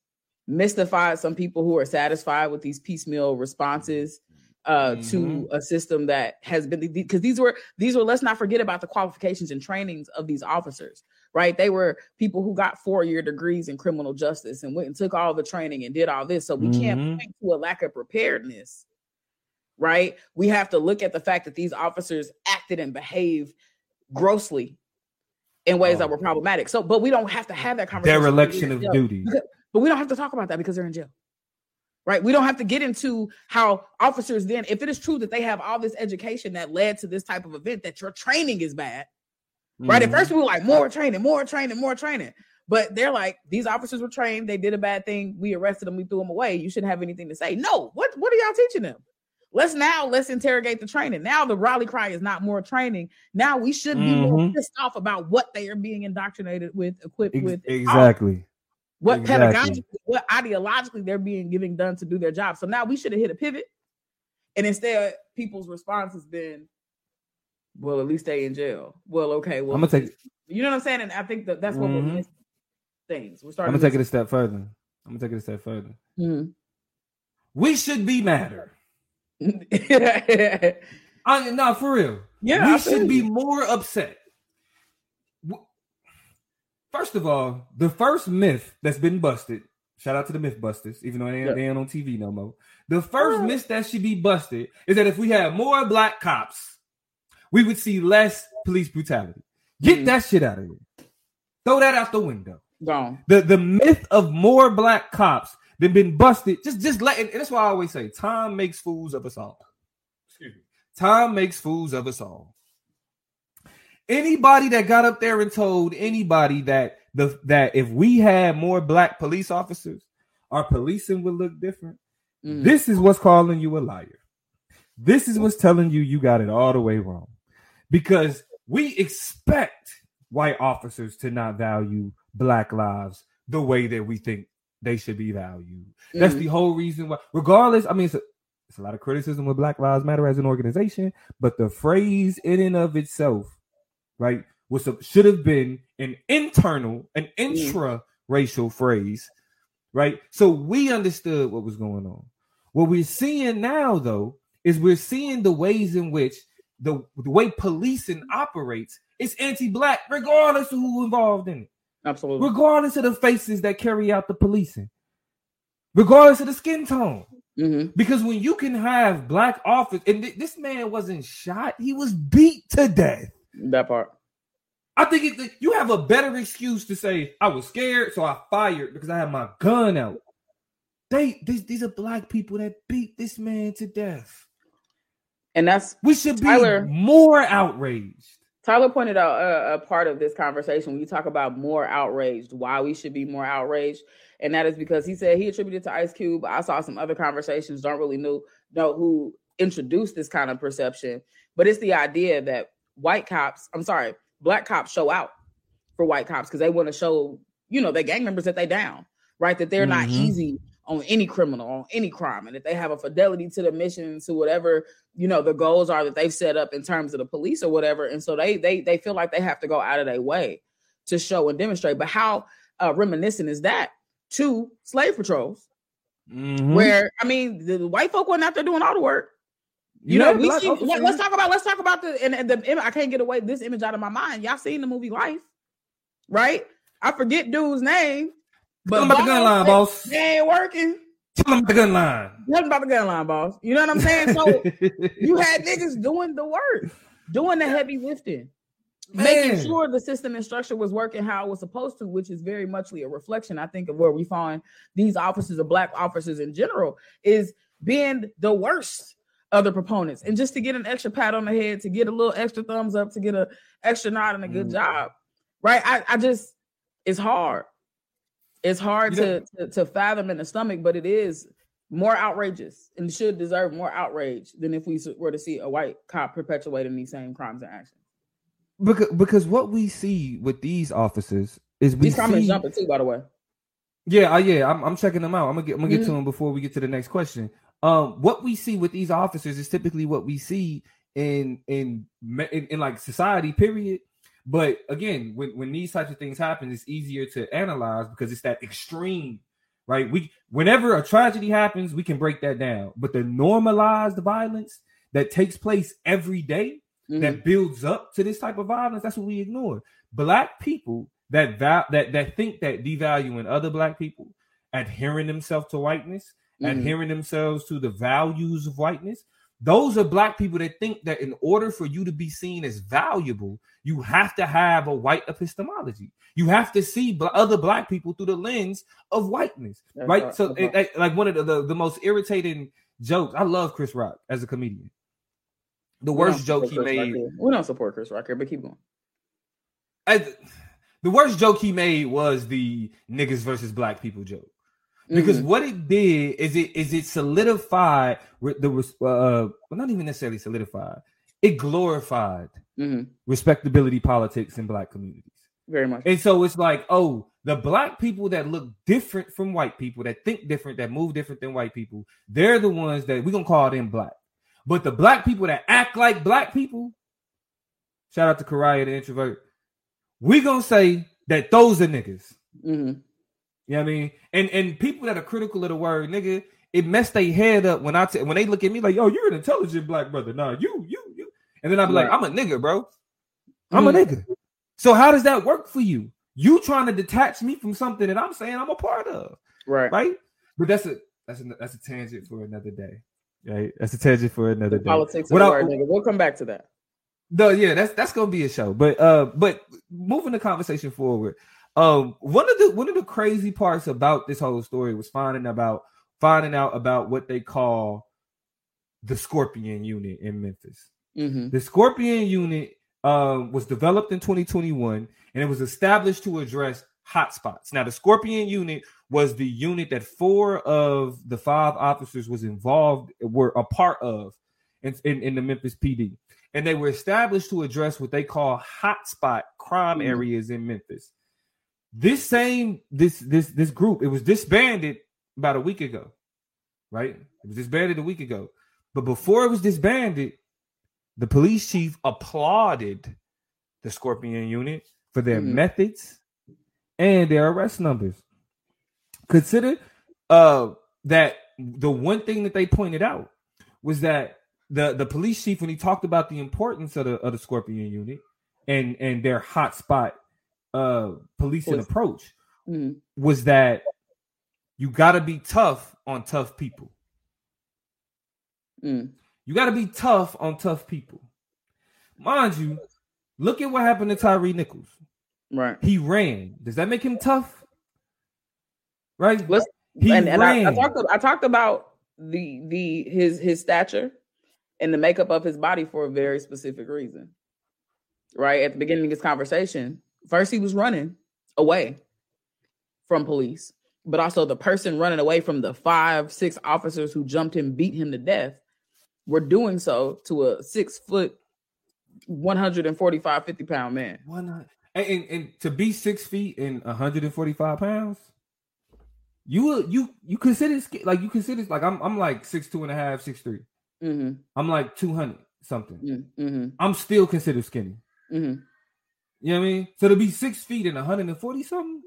mystified some people who are satisfied with these piecemeal responses uh mm-hmm. to a system that has been because these were these were let's not forget about the qualifications and trainings of these officers right they were people who got four year degrees in criminal justice and went and took all the training and did all this so we mm-hmm. can't point to a lack of preparedness right we have to look at the fact that these officers acted and behaved grossly in ways oh. that were problematic so but we don't have to have that conversation dereliction of duty but we don't have to talk about that because they're in jail right? We don't have to get into how officers then, if it is true that they have all this education that led to this type of event, that your training is bad, right? Mhm. At first, we were like, more training, more training, more training. But they're like, these officers were trained, they did a bad thing, we arrested them, we threw them away. You shouldn't have anything to say. No, what what are y'all teaching them? Let's now let's interrogate the training. Now the rally cry is not more training. Now we should be more Mhm. pissed off about what they are being indoctrinated with, equipped Ex- with, exactly. What Exactly. pedagogically, what ideologically they're being giving done to do their job. So now we should have hit a pivot, and instead, people's response has been, "Well, at least stay in jail." Well, okay, well, I'm gonna take. you know what I'm saying, and I think that that's what we're Mhm. missing. Things we're starting I'm gonna take it a step further. I'm gonna take it a step further. it. We should be madder. yeah, I, no, for real. I we should be more upset. W- First of all, the first myth that's been busted. Shout out to the Mythbusters, even though they ain't, Yeah. they ain't on TV no more. The first Yeah. myth that should be busted is that if we had more black cops, we would see less police brutality. Get Mhm. that shit out of here. Throw that out the window. Gone. The the myth of more black cops than been busted. Just just let and that's why I always say time makes fools of us all. Excuse me. Time makes fools of us all. Anybody that got up there and told anybody that the that if we had more black police officers, our policing would look different. Mhm. This is what's calling you a liar. This is what's telling you you got it all the way wrong. Because we expect white officers to not value black lives the way that we think they should be valued. That's Mhm. the whole reason why, regardless, I mean, it's a, it's a lot of criticism with Black Lives Matter as an organization, but the phrase in and of itself, right, was should have been an internal, an intra racial phrase, right? So we understood what was going on. What we're seeing now, though, is we're seeing the ways in which the, the way policing operates is anti-black, regardless of who involved in it Absolutely. regardless of the faces that carry out the policing, regardless of the skin tone. Mhm. Because when you can have black officers, and th- this man wasn't shot, he was beat to death. That part. I think it, you have a better excuse to say I was scared, so I fired because I had my gun out. They these, these are black people that beat this man to death. And that's We should be Tyler- more outraged. Tyler pointed out a, a part of this conversation when you talk about more outraged, why we should be more outraged, and that is because he said he attributed to Ice Cube. I saw some other conversations, don't really know know who introduced this kind of perception, but it's the idea that white cops, I'm sorry, black cops show out for white cops because they want to show, you know, their gang members that they down, right? That they're not Mhm. easy on any criminal, on any crime, and that they have a fidelity to the mission, to whatever you know the goals are that they've set up in terms of the police or whatever and so they they they feel like they have to go out of their way to show and demonstrate but how uh, reminiscent is that to slave patrols Mhm. where i mean the white folk went out there doing all the work you know we see, let, us talk about let's talk about the and, and the i can't get away this image out of my mind. Y'all seen the movie life right? I forget dude's name Tell 'em about the gun line, boss. they ain't working. Tell them about the gun line. nothing about the gun line boss. You know what i'm saying? So you had niggas doing the work, doing the heavy lifting, making sure the system and structure was working how it was supposed to, which is very muchly a reflection, I think, of where we find these officers or black officers in general is being the worst of the proponents. And just to get an extra pat on the head, to get a little extra thumbs up, to get a extra nod and a good Mm. job. Right. I, I just it's hard. It's hard to, to to fathom in the stomach, but it is more outrageous and should deserve more outrage than if we were to see a white cop perpetuating these same crimes and actions. because because what we see with these officers is we These comments see jumping too, by the way. yeah uh, yeah I'm, I'm checking them out i'm gonna get i'm gonna get Mhm. to them before we get to the next question um what we see with these officers is typically what we see in in in, in like society period but again when, when these types of things happen it's easier to analyze because it's that extreme right we whenever a tragedy happens we can break that down but the normalized violence that takes place every day Mhm. that builds up to this type of violence, that's what we ignore. Black people that val- that that think that devaluing other black people, adhering themselves to whiteness, Mhm. adhering themselves to the values of whiteness, those are black people that think that in order for you to be seen as valuable, you have to have a white epistemology. You have to see other black people through the lens of whiteness, That's right? So, it, it, like one of the, the, the most irritating jokes. I love Chris Rock as a comedian. The worst joke he made. We don't support Chris Rock here, but keep going. As, the worst joke he made was the niggas versus black people joke because mm-hmm. what it did is it is it solidified the uh well, not even necessarily solidified it glorified mm-hmm. respectability politics in black communities very much and so it's like oh the black people that look different from white people that think different that move different than white people they're the ones that we're gonna call them black but the black people that act like black people shout out to Karaya the introvert we're gonna say that those are niggas mm-hmm. You know what I mean? And and people that are critical of the word nigga, it messed their head up when I t- when they look at me like, yo, you're an intelligent black brother. Nah, you, you, you. And then I'm right. like, I'm a nigga, bro. I'm mm-hmm. a nigga. So how does that work for you? You trying to detach me from something that I'm saying I'm a part of. Right. Right. But that's a that's a that's a tangent for another day. Right. That's a tangent for another the day. Politics word, nigga. We'll come back to that. No, yeah, that's that's gonna be a show. But uh, but moving the conversation forward, um, one of the one of the crazy parts about this whole story was finding about finding out about what they call the Scorpion Unit in Memphis. Mm-hmm. The Scorpion Unit um, was developed in 2021 and it was established to address hotspots. Now, the Scorpion Unit was the unit that four of the five officers was involved were a part of in, in, in the Memphis PD, and they were established to address what they call hotspot crime mm-hmm. areas in Memphis. This same this this this group it was disbanded about a week ago, right? It was disbanded a week ago, but before it was disbanded, the police chief applauded the Scorpion unit for their mm-hmm. methods and their arrest numbers. Consider uh, that the one thing that they pointed out was that the the police chief when he talked about the importance of the of the Scorpion unit and and their hotspot uh policing approach mm-hmm. was that you got to be tough on tough people. Mm. You got to be tough on tough people. Mind you, look at what happened to Tyre Nichols. Right. He ran. Does that make him tough? Right. Let's, he and, and I, I, talked. I talked about the the his his stature and the makeup of his body for a very specific reason. Right at the beginning of this conversation, First, he was running away from police, but also the person running away from the five, six officers who jumped him, beat him to death, were doing so to a six foot, 145, 50 pound man. Why not? And, and, and to be six feet and 145 pounds, you you you consider like you consider like I'm I'm like six two and a half, six three. Mm-hmm. I'm like 200 something. Mm-hmm. I'm still considered skinny. Mm-hmm. You know what I mean? So to be six feet and 140 something.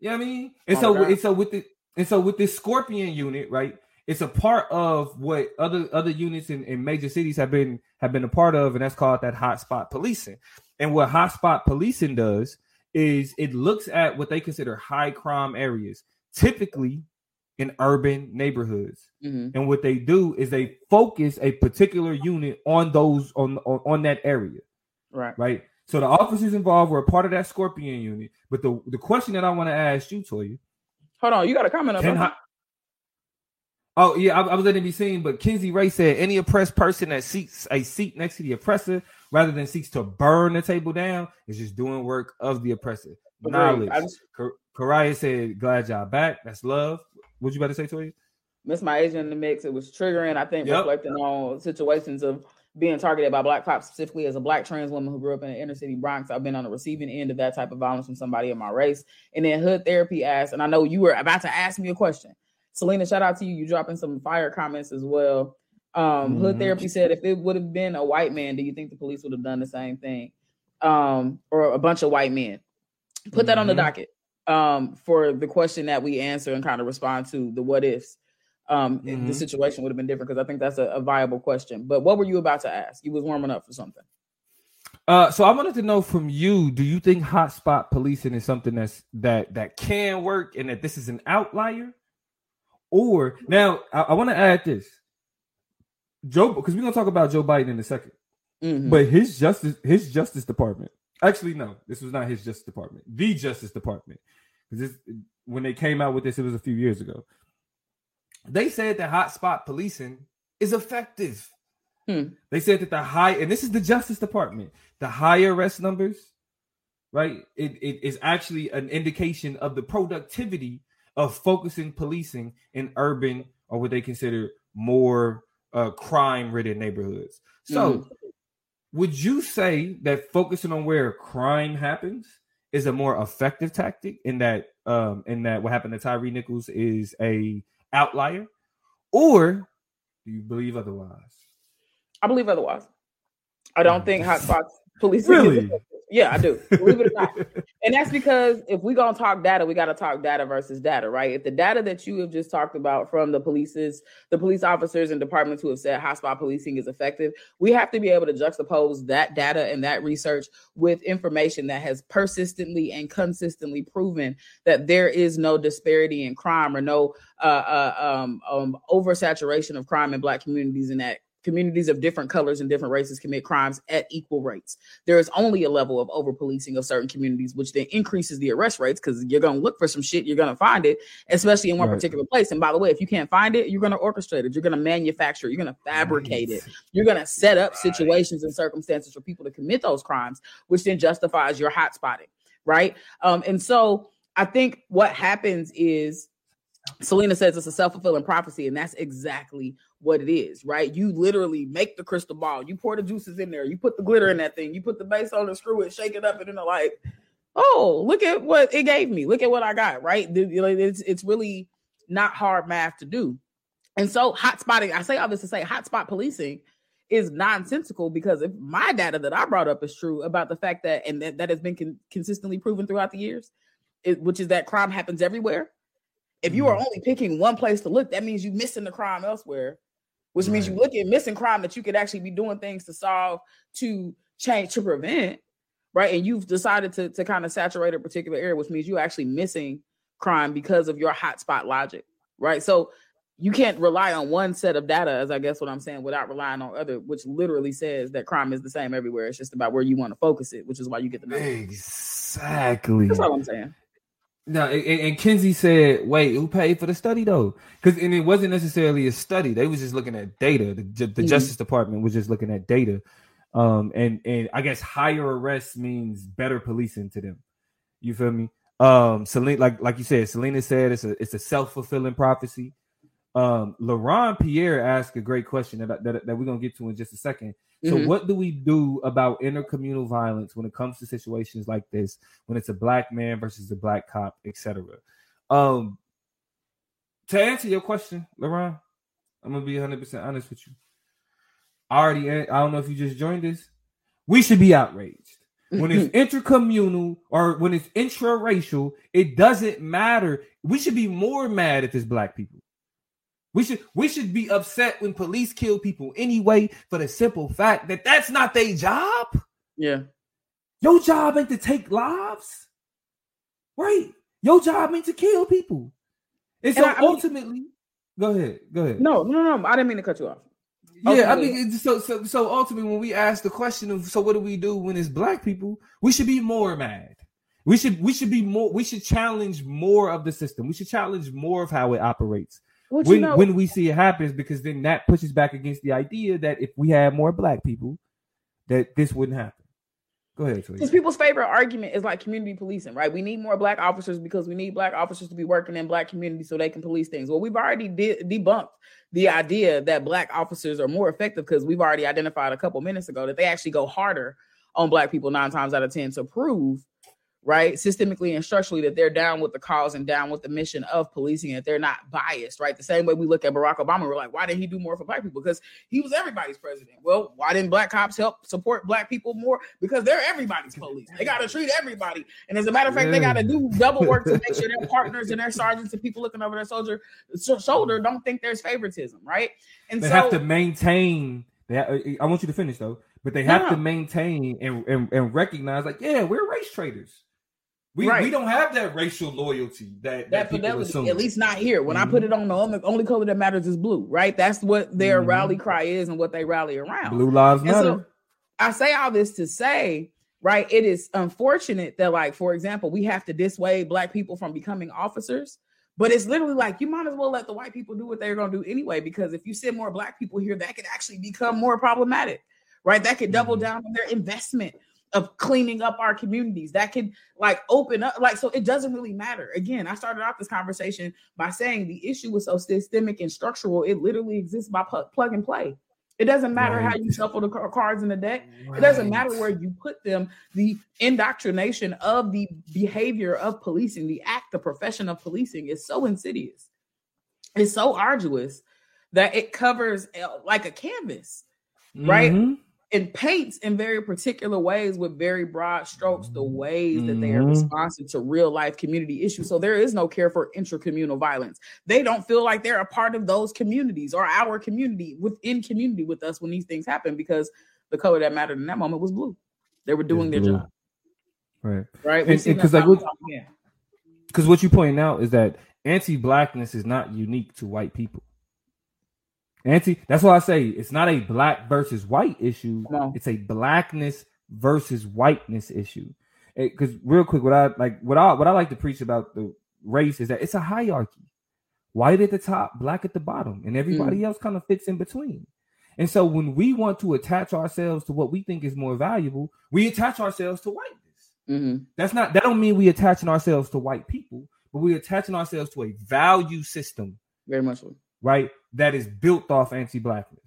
You know what I mean? And oh so and so with the and so with this Scorpion unit, right? It's a part of what other other units in, in major cities have been have been a part of, and that's called that hotspot policing. And what hotspot policing does is it looks at what they consider high crime areas, typically in urban neighborhoods. Mm-hmm. And what they do is they focus a particular unit on those on, on on that area. Right. Right. So the officers involved were a part of that Scorpion unit. But the, the question that I want to ask you, Toya. Hold on, you got a comment up. Ho- oh yeah, I, I, was letting it be seen, but Kinsey Ray said any oppressed person that seeks a seat next to the oppressor rather than seeks to burn the table down is just doing work of the oppressor. Knowledge. Just, Karaya said, "Glad y'all back. That's love." What you about to say, Toya? Miss my agent in the mix. It was triggering. I think yep. reflecting on situations of being targeted by black cops, specifically as a black trans woman who grew up in the inner city Bronx. I've been on the receiving end of that type of violence from somebody of my race. And then Hood Therapy asked, and I know you were about to ask me a question. Selena, shout out to you. You dropping some fire comments as well. Um, mm-hmm. Hood Therapy said, if it would have been a white man, do you think the police would have done the same thing? Um, or a bunch of white men? Put mm-hmm. that on the mm-hmm. docket um, for the question that we answer and kind of respond to the what ifs um, mm-hmm. the situation would have been different because I think that's a, a, viable question. But what were you about to ask? You was warming up for something. Uh, so I wanted to know from you: Do you think hotspot policing is something that's that that can work, and that this is an outlier? Or now, I, I want to add this: Joe, because we're gonna talk about Joe Biden in a 2nd Mhm. but his justice, his Justice Department. Actually, no, this was not his Justice Department. The Justice Department, because this when they came out with this, it was a few years ago. They said that hotspot policing is effective. Hmm. They said that the high, and this is the Justice Department, the high arrest numbers, right? It, it is actually an indication of the productivity of focusing policing in urban or what they consider more uh, crime-ridden neighborhoods. So, Mhm. would you say that focusing on where crime happens is a more effective tactic in that um in that what happened to Tyre Nichols is a outlier? Or do you believe otherwise? I believe otherwise. I don't oh, think hotspots policing. is Really? effective. Yeah, I do. Believe it or not. And that's because if we're gonna talk data, we gotta talk data versus data, right? If the data that you have just talked about from the police's the police officers and departments who have said hotspot policing is effective, we have to be able to juxtapose that data and that research with information that has persistently and consistently proven that there is no disparity in crime or no uh, uh, um, um, oversaturation of crime in black communities and that communities of different colors and different races commit crimes at equal rates. There is only a level of over policing of certain communities, which then increases the arrest rates because you're going to look for some shit, you're going to find it, especially in one Right. particular place. And by the way, if you can't find it, you're going to orchestrate it, you're going to manufacture it, you're going to fabricate it, you're going to set up situations and circumstances for people to commit those crimes, which then justifies your hot spotting, right? Um, and so I think what happens is Selena says it's a self fulfilling prophecy, and that's exactly what it is, right? You literally make the crystal ball, you pour the juices in there, you put the glitter in that thing, you put the base on it, screw it, shake it up, and then they're like, oh, look at what it gave me, look at what I got, right? The- you know, It's it's really not hard math to do. And so hot spotting, I say all this to say hotspot policing is nonsensical because if my data that I brought up is true about the fact that and that, that has been con- consistently proven throughout the years, it, which is that crime happens everywhere. If you are mm-hmm. only picking one place to look, that means you're missing the crime elsewhere, which means you Right. look at missing crime that you could actually be doing things to solve, to change, to prevent, right? And you've decided to, to kind of saturate a particular area, which means you're actually missing crime because of your hotspot logic, right? So you can't rely on one set of data, as I guess what I'm saying, without relying on other, which literally says that crime is the same everywhere. It's just about where you want to focus it, which is why you get the numbers. Exactly. That's all I'm saying. No, and, and Kinsey said, "Wait, who paid for the study though? Because and it wasn't necessarily a study; they was just looking at data. The, the Mhm. Justice Department was just looking at data, um, and and I guess higher arrests means better policing to them. You feel me? Um, Selena, like like you said, Selena said it's a it's a self fulfilling prophecy. Um, Laurent Pierre asked a great question that, that that we're gonna get to in just a second. So, Mhm. what do we do about intercommunal violence when it comes to situations like this, when it's a black man versus a black cop, etc.? Um, to answer your question, Laurent, I'm gonna be 100 percent honest with you. I already, I don't know if you just joined us. We should be outraged when it's intercommunal or when it's intraracial. It doesn't matter. We should be more mad at it's black people. We should we should be upset when police kill people anyway for the simple fact that that's not their job. Yeah. Your job ain't to take lives, right? Your job ain't to kill people. And so I- I mean- ultimately, go ahead, go ahead. No, no, no. I didn't mean to cut you off. Yeah, I mean, so so so ultimately, when we ask the question of so what do we do when it's black people, we should be more mad. We should we should be more. We should challenge more of the system. We should challenge more of how it operates Well, when you know, when we see it happens, because then that pushes back against the idea that if we had more black people, that this wouldn't happen. Go ahead, because people's favorite argument is like community policing, right? We need more black officers because we need black officers to be working in black communities so they can police things. Well, we've already de- debunked the idea that black officers are more effective because we've already identified a couple minutes ago that they actually go harder on black people nine times out of ten to prove right systemically and structurally that they're down with the cause and down with the mission of policing and that they're not biased right? The same way we look at barack obama we're like why didn't he do more for black people? Because he was everybody's president. Well why didn't black cops help support black people more? Because they're everybody's police. They got to treat everybody. And as a matter of fact they got to do double work to make sure their partners and their sergeants and people looking over their soldier so- shoulder don't think there's favoritism right? And so They so have to maintain. They uh, I want you to finish though, but they have to maintain and, and and recognize, like, yeah, we're race traders. We, right. we don't have that racial loyalty that that, that fidelity, at least not here. When mm-hmm. I put mm-hmm. it on the only, only color that matters is blue, right? That's what their mm-hmm. rally cry is and what they rally around. Blue lives matter. So I say all this to say, right? It is unfortunate that, like, for example, we have to dissuade black people from becoming officers. But it's literally like you might as well let the white people do what they're going to do anyway, because if you send more black people here, that could actually become more problematic, right? That could double mm-hmm. down on their investment of cleaning up our communities. That can like open up like so it doesn't really matter. Again i started off this conversation by saying the issue was so systemic and structural it literally exists by plug and play. It doesn't matter right. how you shuffle the cards in the deck. Right. it doesn't matter where you put them. The indoctrination of the behavior of policing the act the profession of policing is so insidious. It's so arduous that it covers uh, like a canvas right? Mm-hmm it paints in very particular ways with very broad strokes the ways mm-hmm. that they are mm-hmm. responsive to real life community issues. So there is no care for intracommunal violence. They don't feel like they're a part of those communities or our community within community with us when these things happen because the color that mattered in that moment was blue. They were doing their job. Right. Right. Because like because what you point out is that anti-blackness is not unique to white people. Anti, that's why I say it's not a black versus white issue. No. It's a blackness versus whiteness issue. Because real quick, what I like, what I what I like to preach about the race is that it's a hierarchy. White at the top, black at the bottom, and everybody mm. else kind of fits in between. And so when we want to attach ourselves to what we think is more valuable, we attach ourselves to whiteness. Mm-hmm. That's not that don't mean we attaching ourselves to white people, but we're attaching ourselves to a value system. Very much so. Right? That is built off anti-blackness.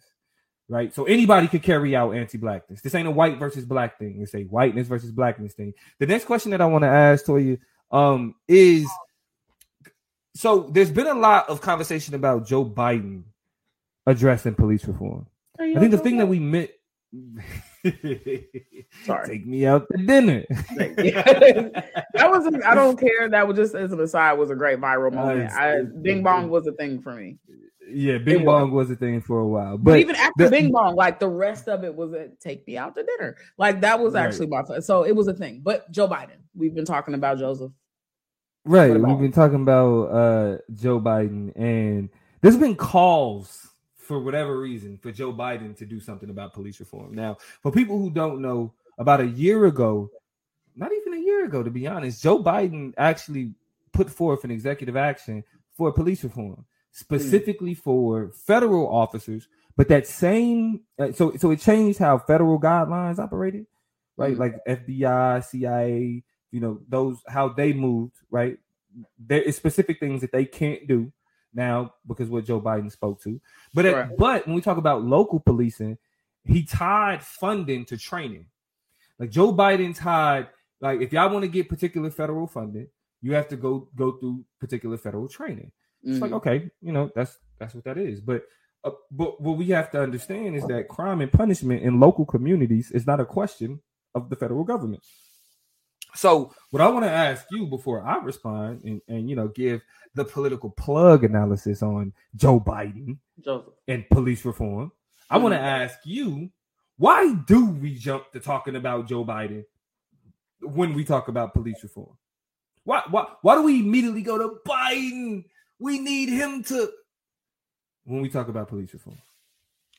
Right, so anybody could carry out anti-blackness. This ain't a white versus black thing. It's a whiteness versus blackness thing. The next question that I want to ask to you um, is so there's been a lot of conversation about Joe Biden addressing police reform. I think the thing that we met. Sorry. Take me out to dinner. that was I don't care. That was just as an aside was a great viral moment. I, Bing Bong was a thing for me. Yeah, Bing it Bong was. was a thing for a while, but, but even after the, Bing Bong, like the rest of it was a take me out to dinner. Like that was actually right. my so it was a thing. But Joe Biden, we've been talking about Joseph. Right, we've been talking about uh Joe Biden, and there's been calls for whatever reason for Joe Biden to do something about police reform. Now, for people who don't know, about a year ago, not even a year ago, to be honest, Joe Biden actually put forth an executive action for police reform specifically mm. for federal officers. But that same, uh, so so it changed how federal guidelines operated, right? Mm. Like FBI, CIA, you know, those how they moved, right? There is specific things that they can't do now because what Joe Biden spoke to. But right. at, but when we talk about local policing, he tied funding to training. Like Joe Biden tied, like if y'all want to get particular federal funding, you have to go go through particular federal training. It's mm like okay, you know that's that's what that is. But uh, but what we have to understand is that crime and punishment in local communities is not a question of the federal government. So what I want to ask you before I respond and, and you know give the political plug analysis on Joe Biden Joseph. and police reform, I want to mm-hmm. ask you why do we jump to talking about Joe Biden when we talk about police reform? Why why why do we immediately go to Biden? We need him to when we talk about police reform.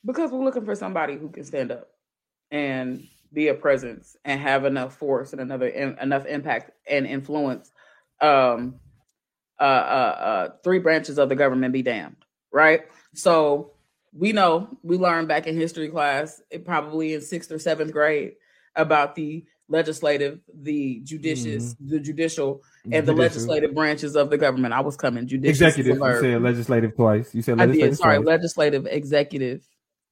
Because we're looking for somebody who can stand up and be a presence and have enough force and another enough impact and influence. Um, uh, uh, uh, three branches of the government be damned, right? So we know we learned back in history class, it probably in sixth or seventh grade, about the legislative, the judicious, mm-hmm. the judicial, and judicial. the legislative branches of the government. I was coming judicious. Executive. You said legislative twice. You said legislative. I did. Sorry, twice. legislative, executive,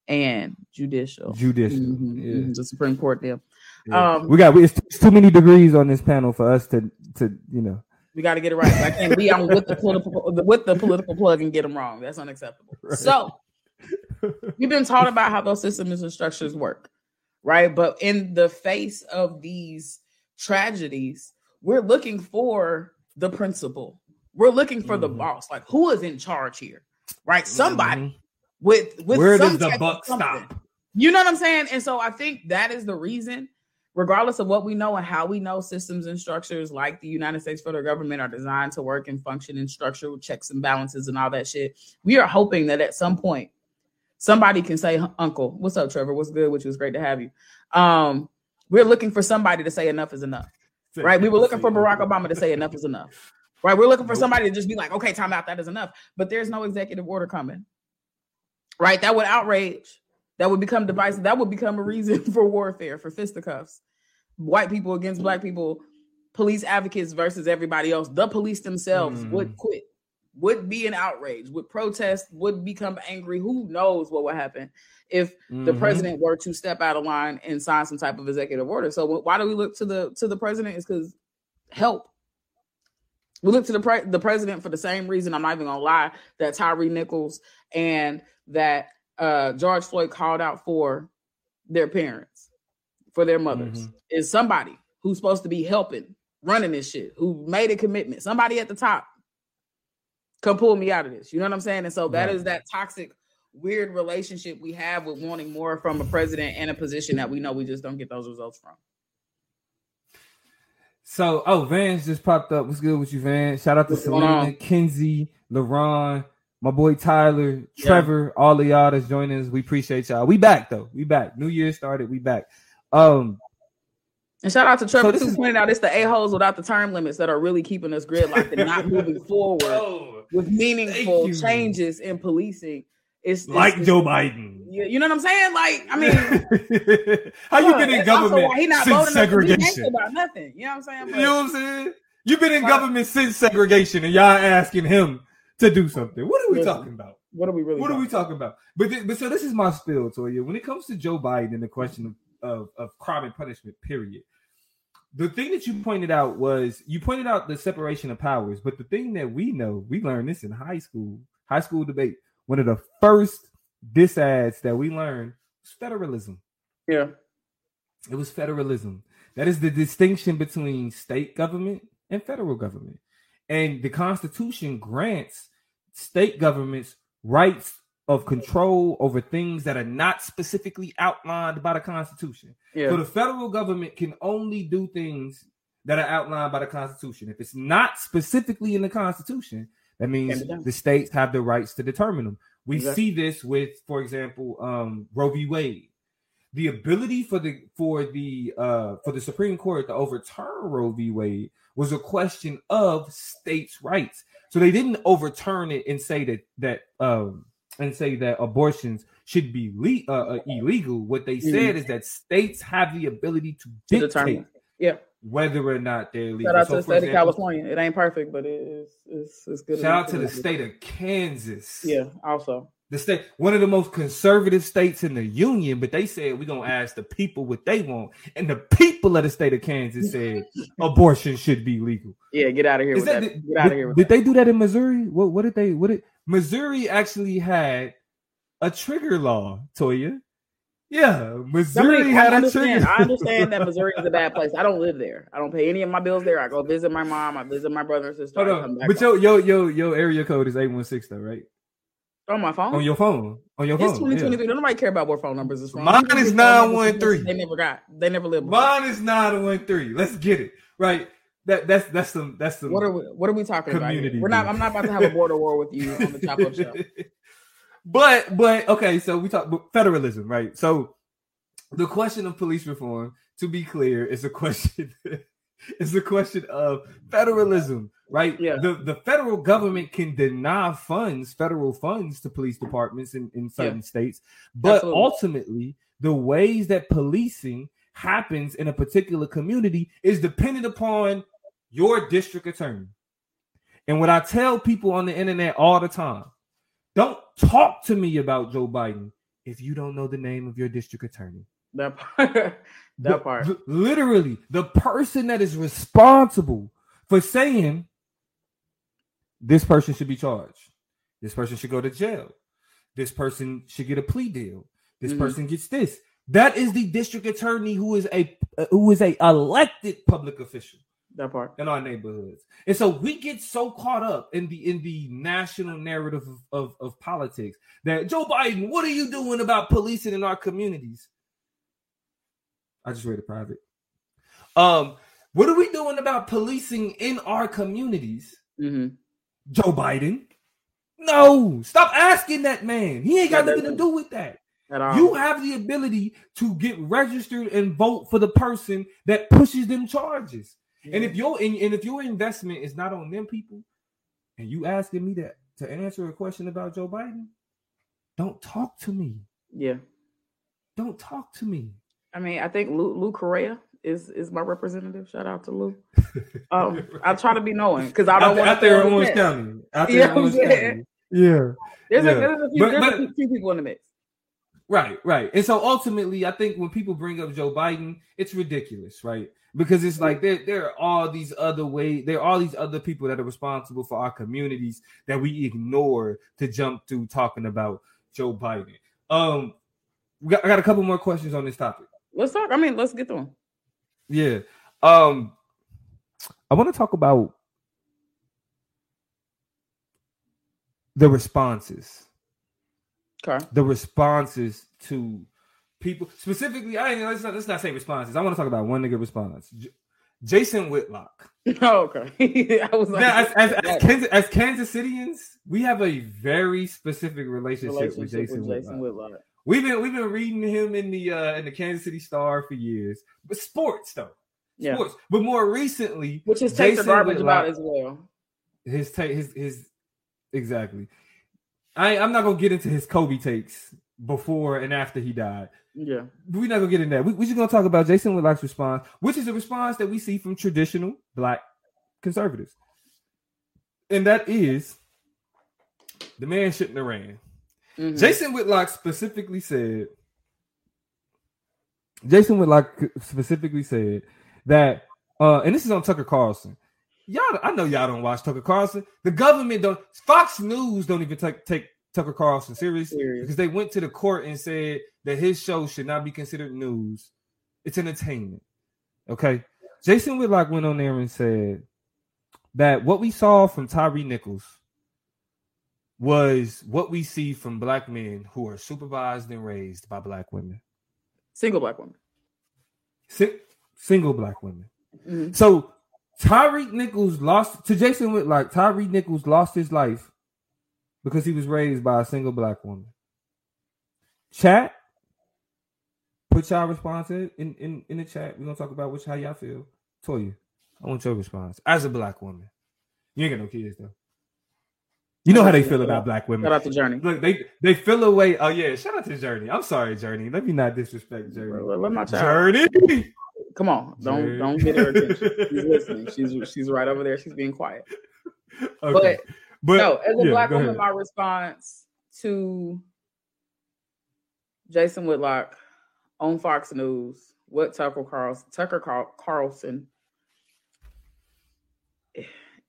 and judicial. Judicial. Mm-hmm. Yeah. Mm-hmm. The Supreme Court. There. Yeah. Um, we got it's, it's too many degrees on this panel for us to to you know. We got to get it right. I can't be on with the political with the political plug and get them wrong. That's unacceptable. Right. So we've been taught about how those systems and structures work right? But in the face of these tragedies, we're looking for the principal. We're looking for mm-hmm. the boss. Like who is in charge here? Right? Somebody mm-hmm. with with where does the buck stop? You know what I'm saying? And so I think that is the reason regardless of what we know and how we know systems and structures like the United States federal government are designed to work and function and structure with checks and balances and all that shit. We are hoping that at some point somebody can say, Uncle, what's up, Trevor? What's good? Which was great to have you. Um, we're looking for somebody to say enough is enough. Right. We were looking for Barack Obama to say enough is enough. Right. We're looking for somebody to just be like, okay, time out, that is enough. But there's no executive order coming. Right. That would outrage. That would become divisive. That would become a reason for warfare, for fisticuffs. White people against black people, police advocates versus everybody else. The police themselves mm. would quit, would be an outrage, would protest, would become angry. Who knows what would happen if mm-hmm. the president were to step out of line and sign some type of executive order? So why do we look to the to the president? Is because help. We look to the pre- the president for the same reason. I'm not even gonna lie that Tyre Nichols and that uh, George Floyd called out for their parents, for their mothers, mm-hmm. is somebody who's supposed to be helping, running this shit, who made a commitment. Somebody at the top come pull me out of this. You know what I'm saying? And so that right. is that toxic, weird relationship we have with wanting more from a president and a position that we know we just don't get those results from. So, oh, Vance just popped up. What's good with you, Vance? Shout out to What's Selena, Kenzie, LaRon, my boy Tyler, yeah. Trevor, all of y'all that's joining us. We appreciate y'all. We back though. We back. New Year started. We back. Um, and shout out to Trevor so too, is- pointing out it's the a-holes without the term limits that are really keeping us gridlocked and not moving forward oh, with meaningful changes in policing. It's, like it's, Joe Biden. You, you know what I'm saying? Like, I mean, how you been in government he not since segregation? About nothing. You know what I'm saying? But, you know what I'm saying? You've been in government since segregation, and y'all asking him to do something. What are we talking about? What are we really? What are we talking about? But th- but so this is my spill, Toya. When it comes to Joe Biden and the question of, of, of crime and punishment, period. The thing that you pointed out was you pointed out the separation of powers, but the thing that we know, we learned this in high school, high school debate. One of the first disads that we learned was federalism. Yeah. It was federalism. That is the distinction between state government and federal government. And the Constitution grants state governments rights of control over things that are not specifically outlined by the Constitution. Yeah. So the federal government can only do things that are outlined by the Constitution. If it's not specifically in the Constitution, that means the states have the rights to determine them. We exactly. see this with, for example, um, Roe v. Wade. The ability for the for the uh, for the Supreme Court to overturn Roe v. Wade was a question of states' rights. So they didn't overturn it and say that that um and say that abortions should be le- uh, uh, illegal. What they mm-hmm. said is that states have the ability to dictate yeah. whether or not they're legal. Shout out so to the state example, of California. It ain't perfect, but it is it's, it's good. Shout out to the state of Kansas. Yeah, also the state, one of the most conservative states in the union, but they said we're gonna ask the people what they want, and the people of the state of Kansas said abortion should be legal. Yeah, get out of here. Is that, that. Get out of here. did that. they do that in Missouri? What what did they? What did Missouri actually had a trigger law? Toya. Yeah, Missouri I mean, had a trigger. I understand that Missouri is a bad place. I don't live there. I don't pay any of my bills there. I go visit my mom. I visit my brother and sister. Hold on. but yo, yo, yo, yo, area code is eight one six though, right? On my phone. On your phone. On your phone. It's 2023. Yeah. Nobody care about what phone numbers is from. Mine is 913. They never got. They never lived. Mine is 913. Let's get it. Right. That that's that's some that's some what are we what are we talking community about? We're not I'm not about to have a border war with you on the top of show. But but okay, so we talk federalism, right? So the question of police reform, to be clear, is a question it's a question of federalism, right? Yeah. The the federal government can deny funds, federal funds to police departments in, in certain yeah. states, but Absolutely. ultimately the ways that policing happens in a particular community is dependent upon your district attorney. And what I tell people on the internet all the time, don't talk to me about Joe Biden if you don't know the name of your district attorney. That part. that part. Literally, the person that is responsible for saying this person should be charged. This person should go to jail. This person should get a plea deal. This mm-hmm. person gets this. That is the district attorney who is a who is a elected public official. That part in our neighborhoods, and so we get so caught up in the in the national narrative of, of, of politics that Joe Biden, what are you doing about policing in our communities? I just read a private. Um, what are we doing about policing in our communities? Mm-hmm. Joe Biden. No, stop asking that man. He ain't got Yeah, nothing to do with that. You have the ability to get registered and vote for the person that pushes them charges. And if your and, and if your investment is not on them people, and you asking me that to answer a question about Joe Biden, don't talk to me. yeah. Don't talk to me. I mean, I think Lou, Lou Correa is is my representative. Shout out to Lou. Um, I try to be knowing because I don't want out there in Orange County. Out there Yeah, in Orange I'm. County. Yeah. There's, Yeah. a, there's, a, few, But- there's but- a few people in the mix. Right, right. And so ultimately, I think when people bring up Joe Biden, it's ridiculous, right? Because it's like there, there are all these other ways, there are all these other people that are responsible for our communities that we ignore to jump to talking about Joe Biden. Um, we got, I got a couple more questions on this topic. Let's talk. I mean, let's get to them. Yeah. Um, I want to talk about the responses. Okay. the responses to people specifically. I ain't let's not, let's not say responses. I want to talk about one nigga response. J- Jason Whitlock. Oh, okay. I was like, Now, as, as, as, Kansas, as Kansas Cityans, we have a very specific relationship, relationship with Jason, with Jason Whitlock. Whitlock. We've been we've been reading him in the uh, in the Kansas City Star for years, but sports though, Yeah. sports. But more recently, Which is take the Jason garbage Whitlock- about as well. his take his his exactly. I I'm not gonna get into his Kobe takes before and after he died. Yeah. We're not gonna get in that. We, we're just gonna talk about Jason Whitlock's response, which is a response that we see from traditional black conservatives, and that is the man shouldn't have ran. Mhm. Jason Whitlock specifically said. Jason Whitlock specifically said that, uh, and this is on Tucker Carlson. Y'all, I know y'all don't watch Tucker Carlson. The government don't. Fox News don't even take take Tucker Carlson serious Serious. because they went to the court and said that his show should not be considered news. It's entertainment. Okay. Jason Whitlock went on there and said that what we saw from Tyre Nichols was what we see from black men who are supervised and raised by black women, Single black women. Si- single black women. Mhm. So Tyreek Nichols lost to Jason Whitlock. Tyreek Nichols lost his life because he was raised by a single black woman. Chat, put y'all response in, in, in, the chat. We're gonna talk about which how y'all feel. Toya, I want your response as a black woman. You ain't got no kids though. You know how they feel about black women. Shout out to Journey. Look, they they feel away. Oh yeah, shout out to Journey. I'm sorry, Journey. Let me not disrespect Journey. Let, let my child. Journey. Come on. Don't Journey. don't get her attention. She's listening. She's she's right over there. She's being quiet. Okay. But, no, as a yeah, black woman, ahead. my response to Jason Whitlock on Fox News, what Tucker Carlson, Tucker Carl- Carlson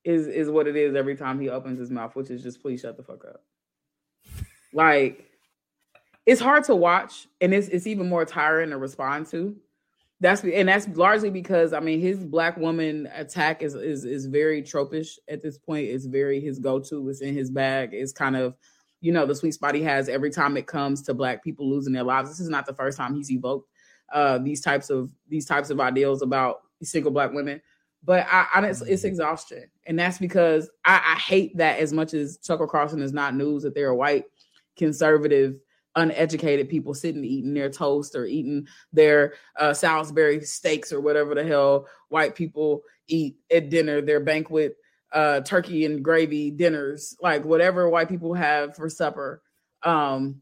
is is what it is every time he opens his mouth, which is just please shut the fuck up. Like it's hard to watch, and it's it's even more tiring to respond to. That's and that's largely because I mean his black woman attack is is is very tropish at this point. It's very his go to. It's in his bag. It's kind of you know the sweet spot he has every time it comes to black people losing their lives. This is not the first time he's evoked uh, these types of these types of ideals about single black women. But I, I it's, it's exhaustion, and that's because I, I hate that as much as Tucker Carlson is not news that they're white conservative uneducated people sitting eating their toast or eating their uh, Salisbury steaks or whatever the hell white people eat at dinner, their banquet uh, turkey and gravy dinners, like whatever white people have for supper um,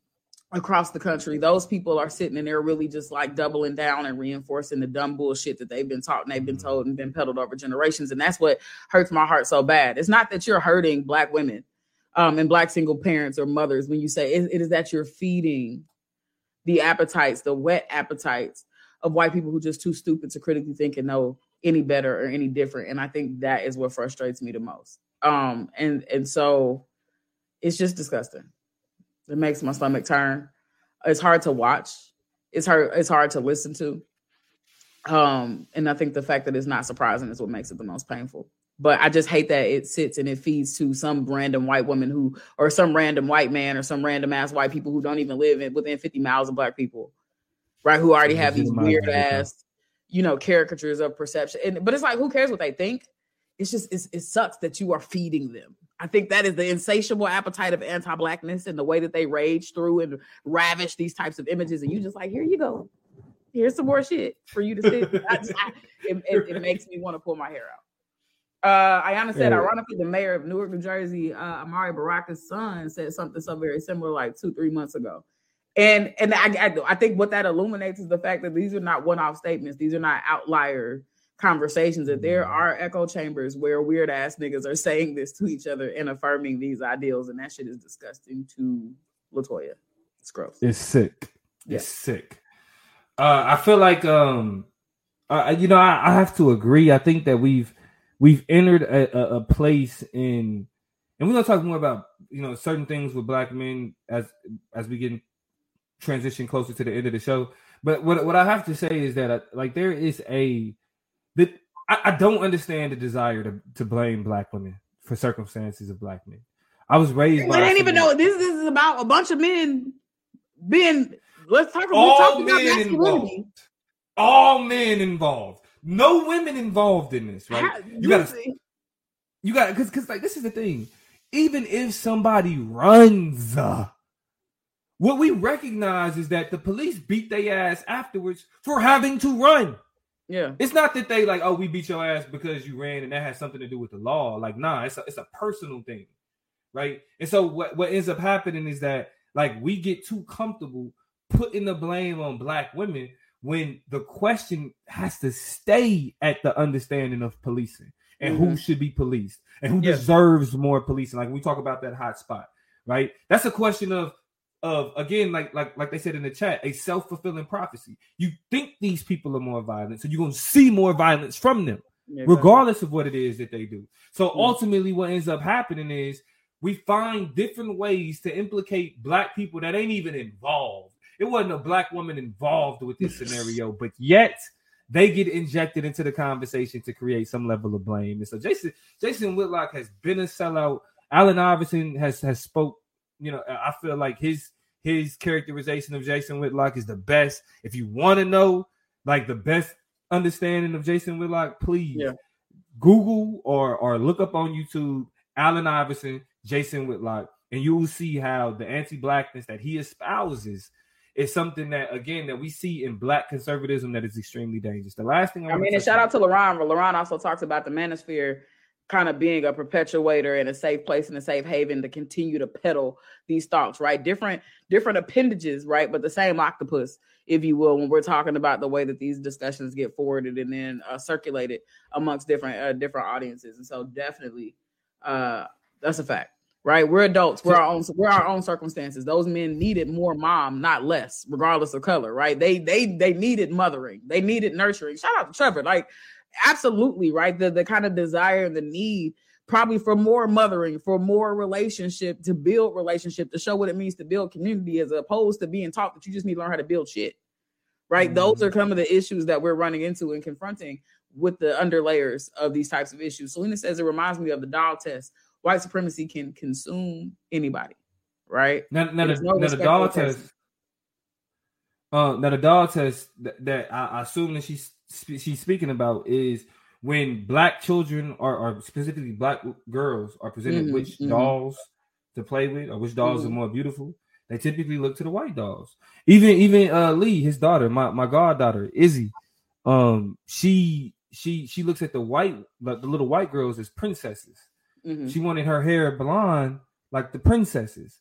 across the country. Those people are sitting and they're really just like doubling down and reinforcing the dumb bullshit that they've been taught and they've been told and been peddled over generations. And that's what hurts my heart so bad. It's not that you're hurting black women um, and black single parents or mothers when you say it, it is that you're feeding the appetites, the wet appetites of white people who just too stupid to critically think and know any better or any different. And I think that is what frustrates me the most. Um, and and so it's just disgusting. It makes my stomach turn. It's hard to watch. It's hard. It's hard to listen to. Um, and I think the fact that it's not surprising is what makes it the most painful but I just hate that it sits and it feeds to some random white woman who, or some random white man, or some random ass white people who don't even live in, within 50 miles of black people, right? Who already have these weird ass, you know, caricatures of perception. And but it's like, who cares what they think? It's just it's, it sucks that you are feeding them. I think that is the insatiable appetite of anti-blackness and the way that they rage through and ravish these types of images, and you just like, here you go, here's some more shit for you to see. I just, I, it, it, it, makes me want to pull my hair out. Uh, Ayana said, yeah. ironically, the mayor of Newark, New Jersey, uh, Amiri Baraka's son, said something so very similar like two, three months ago. And and I, I, I think what that illuminates is the fact that these are not one-off statements. These are not outlier conversations. That there mm-hmm. are echo chambers where weird ass niggas are saying this to each other and affirming these ideals, and that shit is disgusting to Latoya. It's gross. It's sick. Yeah. It's sick. Uh, I feel like um, uh, you know, I, I, have to agree. I think that we've we've entered a, a, a place in, and we're gonna talk more about you know certain things with black men as as we get transition closer to the end of the show. But what what I have to say is that uh, like there is a that I, I, don't understand the desire to to blame black women for circumstances of black men. I was raised. I didn't even know this, this is about a bunch of men being. Let's talk, all men involved. All men involved. No women involved in this, right? You gotta, you got because because like this is the thing. Even if somebody runs, uh, what we recognize is that the police beat their ass afterwards for having to run. Yeah. It's not that they like, oh, we beat your ass because you ran and that has something to do with the law. Like, nah, it's a, it's a personal thing. Right. And so what, what ends up happening is that like we get too comfortable putting the blame on black women when the question has to stay at the understanding of policing and mm-hmm. who should be policed and who deserves more policing. Like we talk about that hot spot, right? That's a question of of again, like like like they said in the chat, a self fulfilling prophecy. You think these people are more violent, so you're gonna see more violence from them, yeah, regardless of what it is that they do. So yeah. ultimately, what ends up happening is we find different ways to implicate black people that ain't even involved. It wasn't a black woman involved with this scenario, but yet they get injected into the conversation to create some level of blame. And so Jason Jason Whitlock has been a sellout. Allen Iverson has has spoke you know, I feel like his his characterization of Jason Whitlock is the best. If you want to know like the best understanding of Jason Whitlock, please yeah. Google or or look up on YouTube Allen Iverson, Jason Whitlock, and you will see how the anti-blackness that he espouses is something that again that we see in black conservatism that is extremely dangerous. The last thing I, I mean, and shout out to Laron. Laron also talks about the manosphere kind of being a perpetuator and a safe place and a safe haven to continue to peddle these thoughts, right? Different different appendages, right? But the same octopus, if you will, when we're talking about the way that these discussions get forwarded and then uh, circulated amongst different uh, different audiences. And so definitely uh that's a fact. Right, we're adults. We're our own. We're our own circumstances. Those men needed more mom, not less, regardless of color. Right? They they they needed mothering. They needed nurturing. Shout out to Trevor. Like absolutely right the the kind of desire and the need probably for more mothering for more relationship to build relationship to show what it means to build community as opposed to being taught that you just need to learn how to build shit right mm-hmm. those are some of the issues that we're running into and confronting with the underlayers of these types of issues selena says it reminds me of the doll test white supremacy can consume anybody right? Now, now, the, no now the doll test uh, now the doll test that, that I, I assume that she's she's speaking about is when black children are, or specifically black girls are presented mm-hmm, which mm-hmm. dolls to play with or which dolls mm-hmm. are more beautiful. They typically look to the white dolls. Even even uh lee his daughter my, my goddaughter izzy um she she she looks at the white like the little white girls as princesses mm-hmm. she wanted her hair blonde like the princesses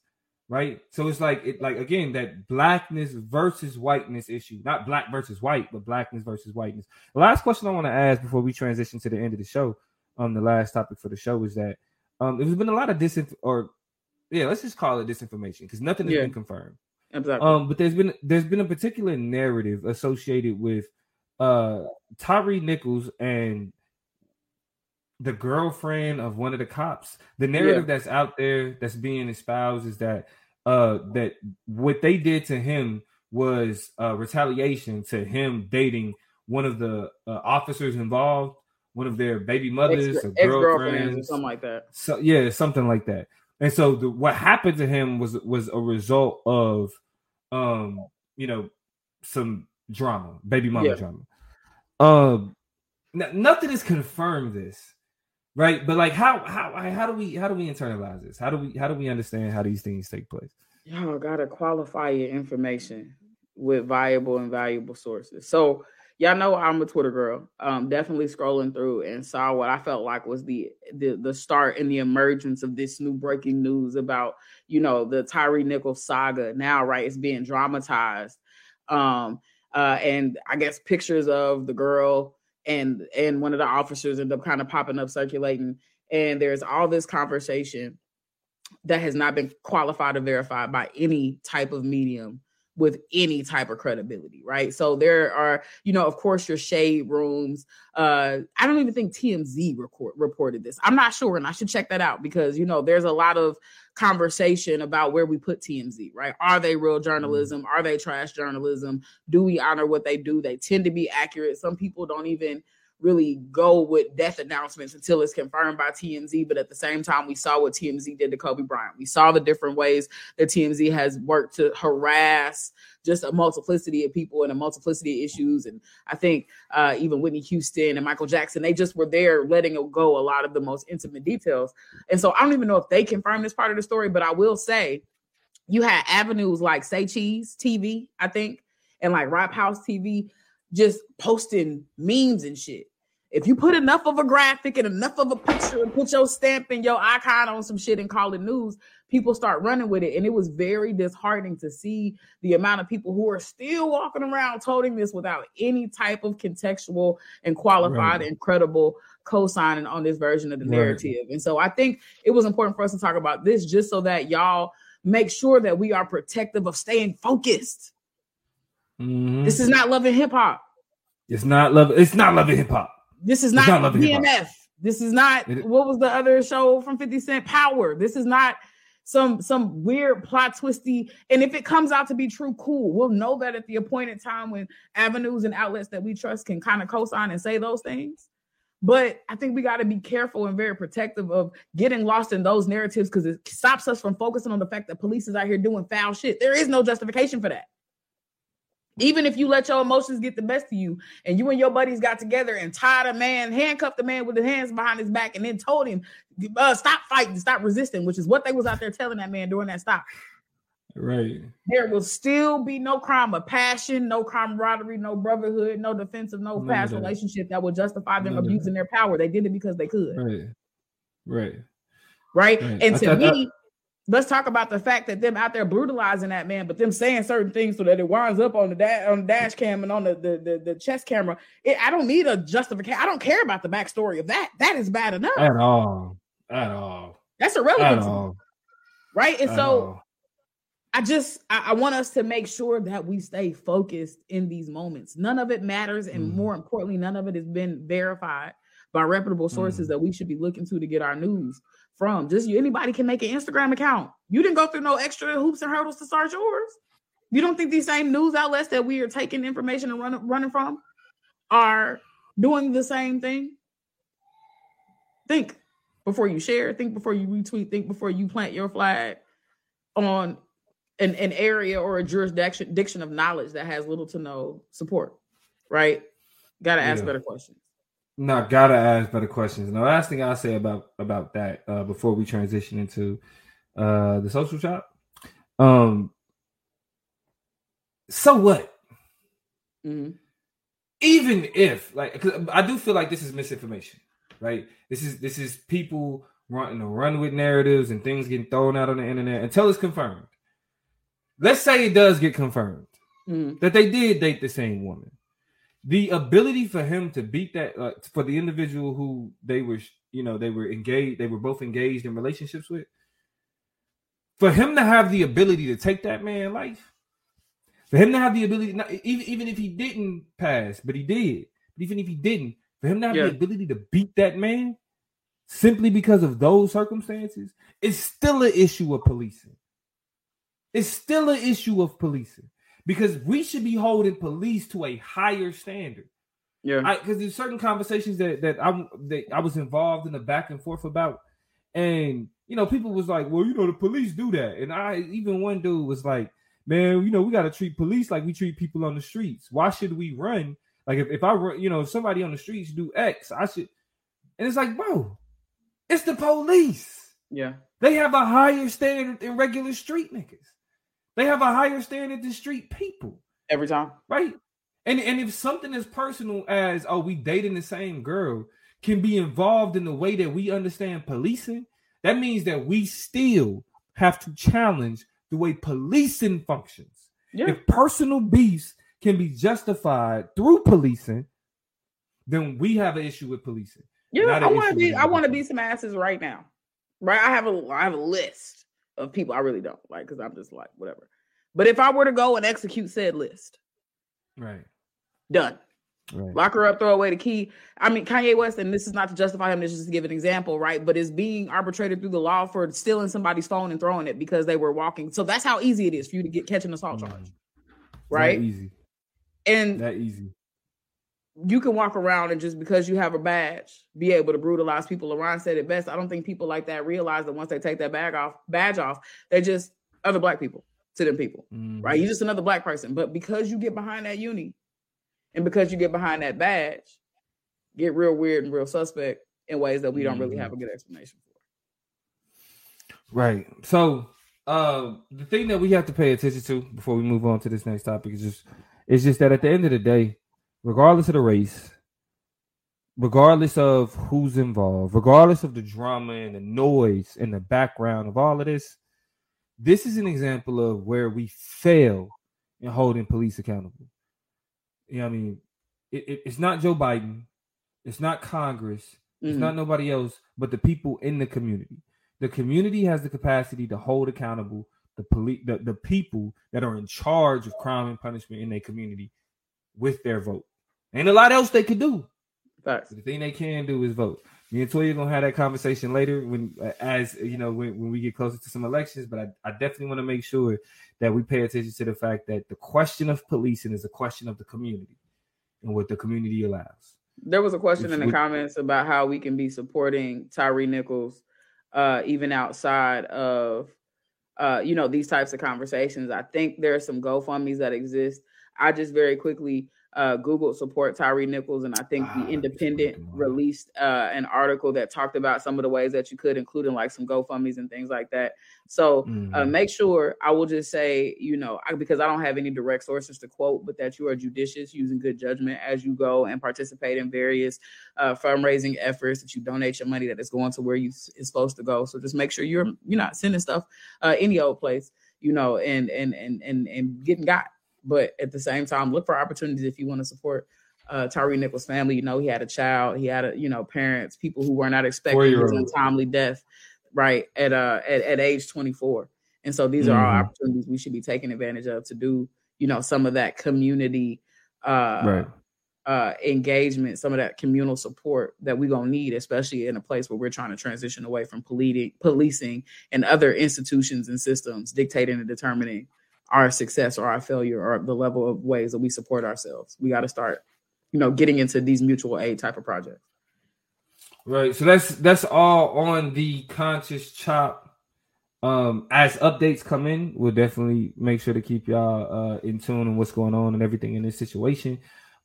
right? So it's like it like again that blackness versus whiteness issue, not black versus white, but blackness versus whiteness. The last question I want to ask before we transition to the end of the show, um, the last topic for the show is that um, there's been a lot of disinf or yeah, let's just call it disinformation because nothing has yeah. been confirmed. Exactly. Um, but there's been there's been a particular narrative associated with uh Tyre Nichols and the girlfriend of one of the cops. The narrative yeah. that's out there that's being espoused is that uh that what they did to him was uh retaliation to him dating one of the uh, officers involved, one of their baby mothers Ex- or girlfriends, or something like that. So yeah, something like that. And so the, what happened to him was was a result of um you know some drama, baby mama yeah. drama. Um, n- nothing is confirmed this, right? But like, how how how do we how do we internalize this? How do we how do we understand how these things take place? Y'all gotta qualify your information with viable and valuable sources. So y'all know I'm a Twitter girl. Um, definitely scrolling through and saw what I felt like was the the the start and the emergence of this new breaking news about you know the Tyre Nichols saga. Now, right, it's being dramatized. Um, uh, and I guess pictures of the girl and and one of the officers end up kind of popping up circulating. And there's all this conversation that has not been qualified or verified by any type of medium with any type of credibility, right? So there are, you know, of course, your shade rooms. Uh, I don't even think TMZ record, reported this. I'm not sure, and I should check that out because you know there's a lot of conversation about where we put TMZ, right? Are they real mm-hmm. journalism? Are they trash journalism? Do we honor what they do? They tend to be accurate. Some people don't even really go with death announcements until it's confirmed by TMZ. But at the same time, we saw what TMZ did to Kobe Bryant. We saw the different ways that TMZ has worked to harass just a multiplicity of people and a multiplicity of issues. And I think uh, even Whitney Houston and Michael Jackson, they just were there letting go a lot of the most intimate details. And so I don't even know if they confirmed this part of the story, but I will say you had avenues like Say Cheese TV, I think, and like Rap House TV just posting memes and shit if you put enough of a graphic and enough of a picture and put your stamp and your icon on some shit and call it news, people start running with it. And it was very disheartening to see the amount of people who are still walking around toting this without any type of contextual and qualified right. and credible co-signing on this version of the narrative. Right. And so I think it was important for us to talk about this just so that y'all make sure that we are protective of staying focused. Mm-hmm. This is not loving hip hop. It's not love. It's not loving hip hop. This is not, not BMF. This is not what was the other show from 50 Cent Power. This is not some some weird plot twisty. And if it comes out to be true, cool. We'll know that at the appointed time when avenues and outlets that we trust can kind of co-sign and say those things. But I think we got to be careful and very protective of getting lost in those narratives because it stops us from focusing on the fact that police is out here doing foul shit. There is no justification for that. Even if you let your emotions get the best of you and you and your buddies got together and tied a man, handcuffed a man with his hands behind his back, and then told him, uh, stop fighting, stop resisting, which is what they was out there telling that man during that stop. Right. There will still be no crime of passion, no camaraderie, no brotherhood, no defense of no None past relationship that will justify them None abusing their power. They did it because they could. Right. Right. Right. right. And to me, let's talk about the fact that them out there brutalizing that man, but them saying certain things so that it winds up on the da- on the dash cam and on the the, the, the chest camera. It, I don't need a justification. I don't care about the backstory of that. That is bad enough. At all. At all. That's irrelevant. At all. Right. And At so all. I just I, I, want us to make sure that we stay focused in these moments. None of it matters, and mm. more importantly, none of it has been verified by reputable sources mm. that we should be looking to to get our news from. Just you, anybody can make an Instagram account. You didn't go through no extra hoops and hurdles to start yours. You don't think these same news outlets that we are taking information and running running from are doing the same thing? Think before you share, think before you retweet, think before you plant your flag on an, an area or a jurisdiction of knowledge that has little to no support, right? Got to ask yeah. better questions. No, gotta ask better questions. And the last thing I'll say about about that uh, before we transition into uh, the social chop. Um, so what? Mm-hmm. Even if, like, I do feel like this is misinformation, right? This is this is people wanting to run with narratives and things getting thrown out on the internet until it's confirmed. Let's say it does get confirmed mm-hmm. that they did date the same woman the ability for him to beat that uh, for the individual who they were you know they were engaged they were both engaged in relationships with for him to have the ability to take that man life for him to have the ability not, even even if he didn't pass but he did even if he didn't for him to have yeah. the ability to beat that man simply because of those circumstances it's still an issue of policing it's still an issue of policing because we should be holding police to a higher standard. Yeah, because there's certain conversations that that I that I was involved in the back and forth about, and you know, people was like, "Well, you know, the police do that," and I even one dude was like, "Man, you know, we got to treat police like we treat people on the streets. Why should we run Like if, if I run, you know if somebody on the streets do X, I should. And it's like, bro, it's the police. Yeah, they have a higher standard than regular street niggas. They have a higher standard than street people. Every time, right? And and if something as personal as oh we dating the same girl can be involved in the way that we understand policing, that means that we still have to challenge the way policing functions. Yeah. If personal beefs can be justified through policing, then we have an issue with policing. Yeah, I want to be. I want to be some asses right now. Right, I have a. I have a list of people I really don't like because I'm just like whatever. But if I were to go and execute said list, right, done. Right. Lock her up, throw away the key. I mean, Kanye West, and this is not to justify him, this is just to give an example, right? But is being arbitrated through the law for stealing somebody's phone and throwing it because they were walking. So that's how easy it is for you to get catch an assault mm-hmm. charge. Right? That easy. And that easy. You can walk around and just because you have a badge, be able to brutalize people. LeRon said it best. I don't think people like that realize that once they take that bag off, badge off, they're just other black people to them people. Mm-hmm. Right? You're just another black person. But because you get behind that uni, and because you get behind that badge, get real weird and real suspect in ways that we don't really have a good explanation for. Right. So uh, the thing that we have to pay attention to before we move on to this next topic is just it's just that at the end of the day, regardless of the race, regardless of who's involved, regardless of the drama and the noise and the background of all of this, this is an example of where we fail in holding police accountable. You know, I mean, it, it, it's not Joe Biden, it's not Congress, mm-hmm. it's not nobody else, but the people in the community. The community has the capacity to hold accountable the police, the, the people that are in charge of crime and punishment in their community with their vote. Ain't a lot else they could do. Facts. The thing they can do is vote. Me and Toya gonna have that conversation later when, as you know, when, when we get closer to some elections. But I, I definitely want to make sure that we pay attention to the fact that the question of policing is a question of the community and what the community allows. There was a question Which, in the we, comments about how we can be supporting Tyre Nichols, uh, even outside of, uh, you know, these types of conversations. I think there are some GoFundmes that exist. I just very quickly uh, Google support Tyre Nichols, and I think the ah, Independent released uh, an article that talked about some of the ways that you could, including like some GoFundmes and things like that. So uh, mm-hmm. uh, make sure I will just say, you know, I, because I don't have any direct sources to quote, but that you are judicious, using good judgment as you go and participate in various uh, fundraising efforts. That you donate your money that is going to where you is supposed to go. So just make sure you're you're not sending stuff uh, any old place, you know, and and and and and getting got but at the same time, look for opportunities if you want to support uh, Tyre Nichols' family. You know, he had a child, he had a you know parents, people who were not expecting his untimely death, right at uh at, at age 24. And so these mm-hmm. are all mm-hmm. opportunities we should be taking advantage of to do you know some of that community uh right. uh engagement, some of that communal support that we're gonna need, especially in a place where we're trying to transition away from policing policing and other institutions and systems dictating and determining our success or our failure or the level of ways that we support ourselves. We got to start, you know, getting into these mutual aid type of projects. Right. So that's that's all on the conscious chop. Um, as updates come in, we'll definitely make sure to keep y'all uh, in tune on what's going on and everything in this situation.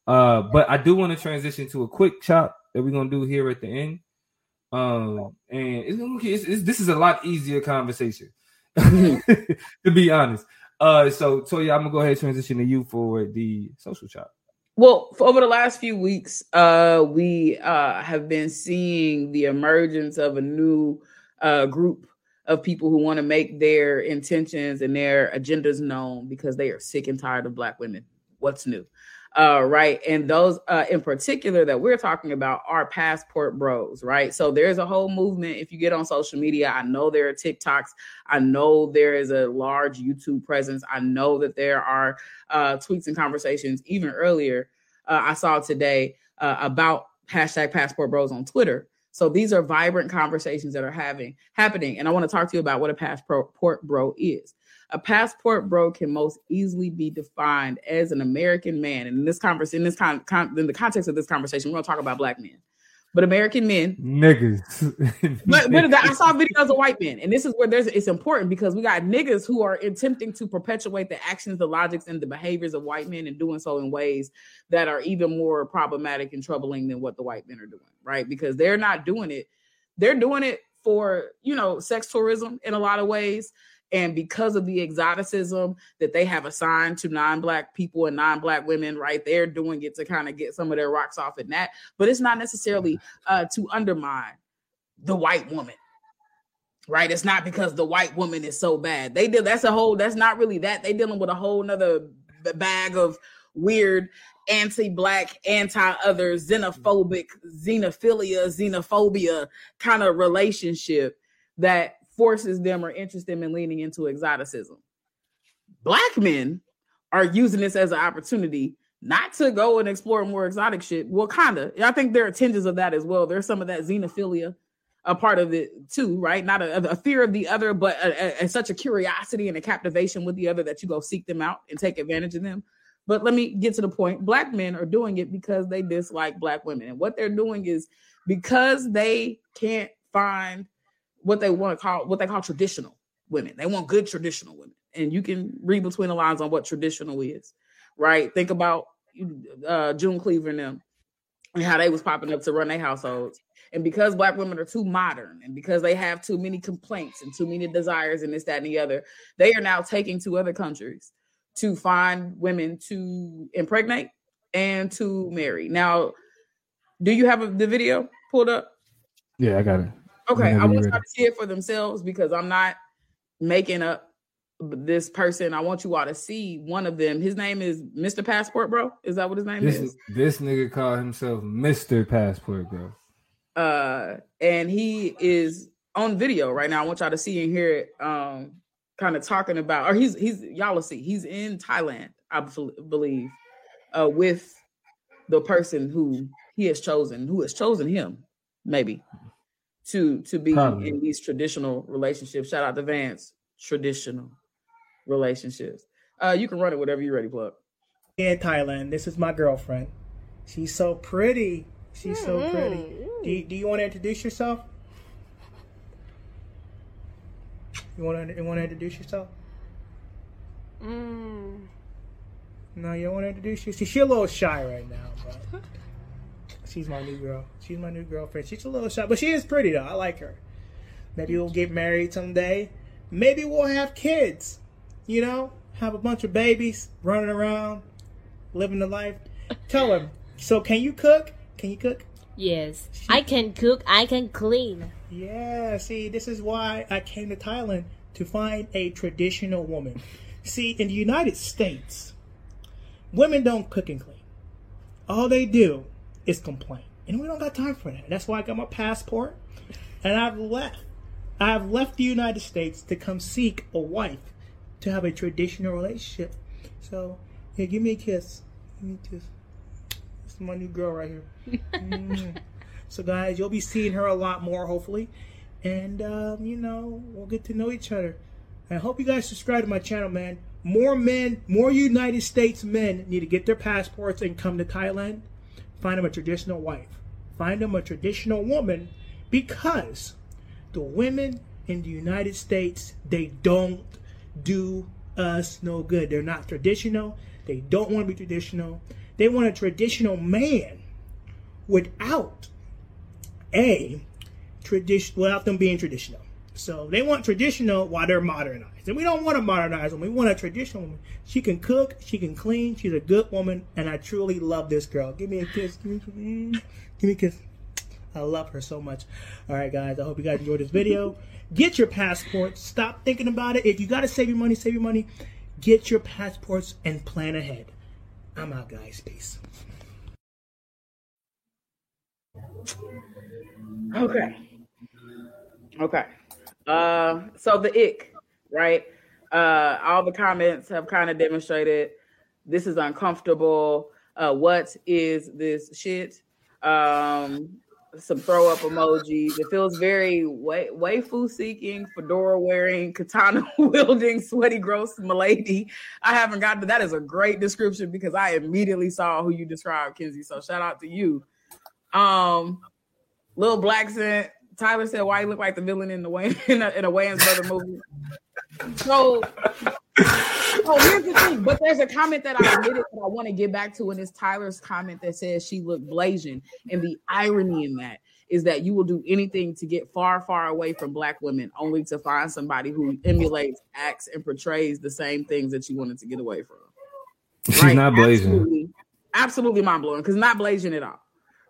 Uh, but I do want to transition to a quick chop that we're gonna do here at the end. Um, and it's, it's, it's, this is a lot easier conversation, to be honest. Uh, so Toya, I'm gonna go ahead and transition to you for the social chop. Well, over the last few weeks, uh, we uh, have been seeing the emergence of a new uh, group of people who want to make their intentions and their agendas known because they are sick and tired of Black women. What's new? Uh, right? And those uh, in particular that we're talking about are passport bros, right? So there's a whole movement. If you get on social media, I know there are TikToks. I know there is a large YouTube presence. I know that there are uh, tweets and conversations. Even earlier, uh, I saw today uh, about hashtag passport bros on Twitter. So these are vibrant conversations that are having happening. And I want to talk to you about what a passport bro is. A passport bro can most easily be defined as an American man. And in this conversation, in this con-, con- in the context of this conversation, we're going to talk about black men. but American men, niggas. but, but I saw videos of white men, and this is where there's it's important because we got niggas who are attempting to perpetuate the actions, the logics, and the behaviors of white men, and doing so in ways that are even more problematic and troubling than what the white men are doing, right? Because they're not doing it; they're doing it for you know sex tourism in a lot of ways and because of the exoticism that they have assigned to non-black people and non-black women right they're doing it to kind of get some of their rocks off in that. But it's not necessarily uh, to undermine the white woman right? It's not because the white woman is so bad. They did that's a whole that's not really that. They dealing with a whole nother bag of weird anti-black anti-other xenophobic xenophilia xenophobia kind of relationship that forces them or interests them in leaning into exoticism. Black men are using this as an opportunity not to go and explore more exotic shit. Well, kind of. I think there are tinges of that as well. There's some of that xenophilia, a part of it too, right? Not a, a fear of the other, but a, a, such a curiosity and a captivation with the other that you go seek them out and take advantage of them. But let me get to the point. Black men are doing it because they dislike black women. And what they're doing is because they can't find what they want to call what they call traditional women. They want good traditional women. And you can read between the lines on what traditional is, right? Think about uh, June Cleaver and them and how they was popping up to run their households. And because black women are too modern and because they have too many complaints and too many desires and this, that, and the other, they are now taking to other countries to find women to impregnate and to marry. Now, do you have the video pulled up? Yeah, I got it. Okay, I want y'all to see it for themselves because I'm not making up this person. I want you all to see one of them. His name is Mr. Passport, bro. Is that what his name this, is? This nigga called himself Mr. Passport, bro. Uh, and he is on video right now. I want y'all to see and hear it. Um, kind of talking about, or he's he's y'all will see. He's in Thailand, I believe, uh, with the person who he has chosen, who has chosen him, maybe to to be Probably. in these traditional relationships. Shout out to Vance, traditional relationships. Uh, you can run it whatever you're ready, plug. Yeah, Thailand, this is my girlfriend. She's so pretty. She's so mm-hmm. pretty. Do you, do you want to introduce yourself? You want to you want to introduce yourself? Mm. No, you don't want to introduce yourself. She's a little shy right now, but She's my new girl. She's my new girlfriend. She's a little shy, but she is pretty though. I like her. Maybe we'll get married someday. Maybe we'll have kids. You know, have a bunch of babies running around, living the life. Tell him. So, can you cook? Can you cook? Yes, she, I can cook. I can clean. Yeah. See, this is why I came to Thailand to find a traditional woman. See, in the United States, women don't cook and clean. All they do is complain. And we don't got time for that. That's why I got my passport and I've left. I've left the United States to come seek a wife to have a traditional relationship. So, yeah, give me a kiss. Give me a kiss. This is my new girl right here. mm. So, guys, you'll be seeing her a lot more, hopefully. And, um, you know, we'll get to know each other. I hope you guys subscribe to my channel, man. More men, more United States men need to get their passports and come to Thailand Find him a traditional wife. Find him a traditional woman because the women in the United States, they don't do us no good. They're not traditional. They don't want to be traditional. They want a traditional man without a tradition without them being traditional. So they want traditional while they're modernized. And we don't want to modernize them. We want a traditional woman. She can cook, she can clean, she's a good woman, and I truly love this girl. Give me a kiss. Give me, give me a kiss. I love her so much. All right, guys. I hope you guys enjoyed this video. Get your passports. Stop thinking about it. If you got to save your money, save your money. Get your passports and plan ahead. I'm out, guys. Peace. Okay. Okay. Uh, so the ick, right? Uh, all the comments have kind of demonstrated this is uncomfortable. Uh, what is this shit? Um, some throw up emojis. It feels very wa- waifu seeking, fedora wearing, katana wielding, sweaty, gross milady. I haven't gotten that. Is a great description because I immediately saw who you described, Kinsey. So shout out to you. Um, Little black said Tyler said why he looked like the villain in the Wayne in a, in a Wayans brother movie. So, oh, here's the thing. But there's a comment that I admitted that I want to get back to, and it's Tyler's comment that says she looked blazing, And the irony in that is that you will do anything to get far, far away from black women, only to find somebody who emulates, acts, and portrays the same things that you wanted to get away from. She's not blazing. Absolutely, absolutely mind blowing because not blazing at all,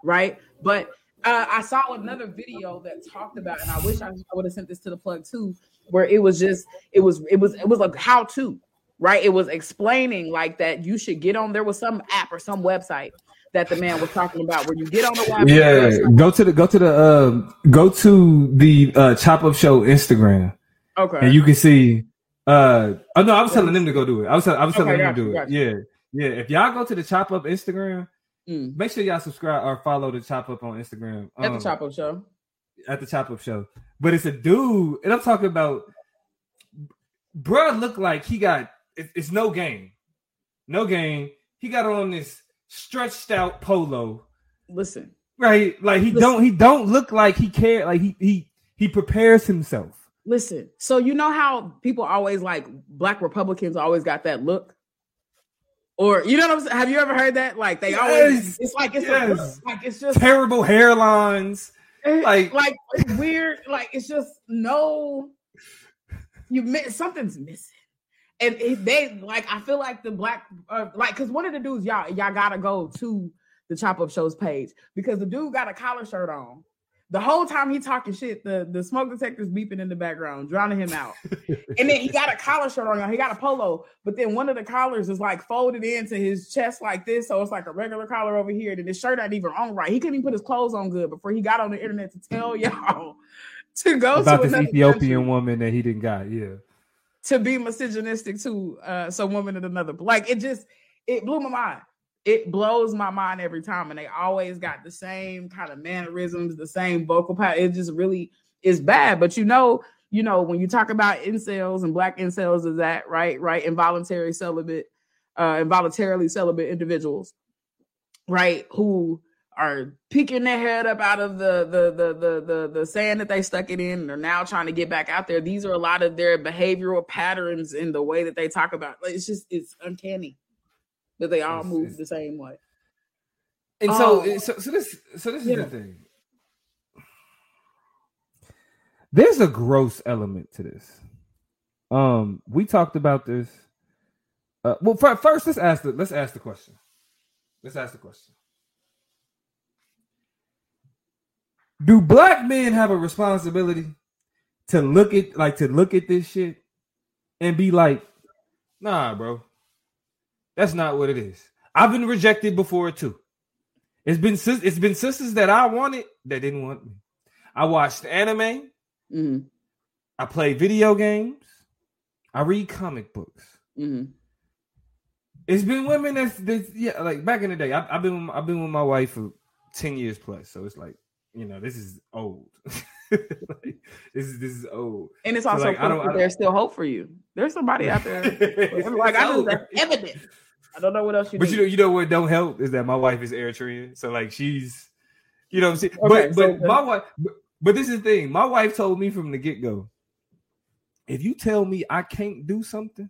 right? But uh, I saw another video that talked about, and I wish I, I would have sent this to the plug too, where it was just it was it was it was like how to, right? It was explaining like that you should get on. There was some app or some website that the man was talking about where you get on the website. Yeah, go to the go to the uh, go to the uh, Chop Up Show Instagram, Okay. and you can see. Uh, oh no, I was telling them to go do it. I was I was telling Okay, them to do it. Yeah, yeah. If y'all go to the Chop Up Instagram, Mm. make sure y'all subscribe or follow the Chop Up on Instagram. At the Um, Chop Up Show. at the Chop Up Show. But it's a dude, and I'm talking about, bruh, look like he got it- it's no game, no game. He got on this stretched out polo, Listen, right? Like he Listen. don't he don't look like he care. Like he he he prepares himself. listen. So you know how people always like black Republicans always got that look? Or you know what I'm saying? Have you ever heard that? Like they always it's like it's Yes. like it's just Terrible hairlines. like like- weird. Like it's just no you miss something's missing. And it, they like I feel like the black uh, like because one of the dudes y'all y'all gotta go to the chop up shows page because the dude got a collar shirt on. The whole time he talking shit, the, the smoke detector's beeping in the background, drowning him out. and then he got a collar shirt on. He got a polo, but then one of the collars is like folded into his chest like this, so it's like a regular collar over here. And his shirt ain't even on right. He couldn't even put his clothes on good before he got on the internet to tell y'all to go About to this another Ethiopian country woman that he didn't got. Yeah. to be misogynistic to uh, some woman in another. Like it just it blew my mind. It blows my mind every time, and they always got the same kind of mannerisms, the same vocal pattern. It just really is bad. But you know, you know, when you talk about incels and black incels, is that right? Right, involuntary celibate, uh, involuntarily celibate individuals, right? Who are picking their head up out of the the the the the, the sand that they stuck it in and are now trying to get back out there. These are a lot of their behavioral patterns in the way that they talk about. It's just it's uncanny that they all It's- move it's- the same way. And so, so, so this, so this is the thing. There's a gross element to this. Um, we talked about this. Uh, well, fir- first, let's ask the let's ask the question. Let's ask the question. Do black men have a responsibility to look at like to look at this shit and be like, nah, bro, that's not what it is. I've been rejected before too. It's been sis- it's been sisters that I wanted that didn't want me. I watched anime. hmm I play video games. I read comic books. hmm It's been women that's, that's yeah, like back in the day. I, I've been I've been with my wife for ten years plus, so it's like you know this is old. like, this is this is old. And it's So, also like, I don't- I don't- there's still hope for you. There's somebody out there. like I just that's evident. I don't know what else you But need. you know, you know what don't help is that my wife is Eritrean, so like she's, you know, what I'm saying. Okay, but so but my wife, but, but this is the thing. My wife told me from the get go, if you tell me I can't do something,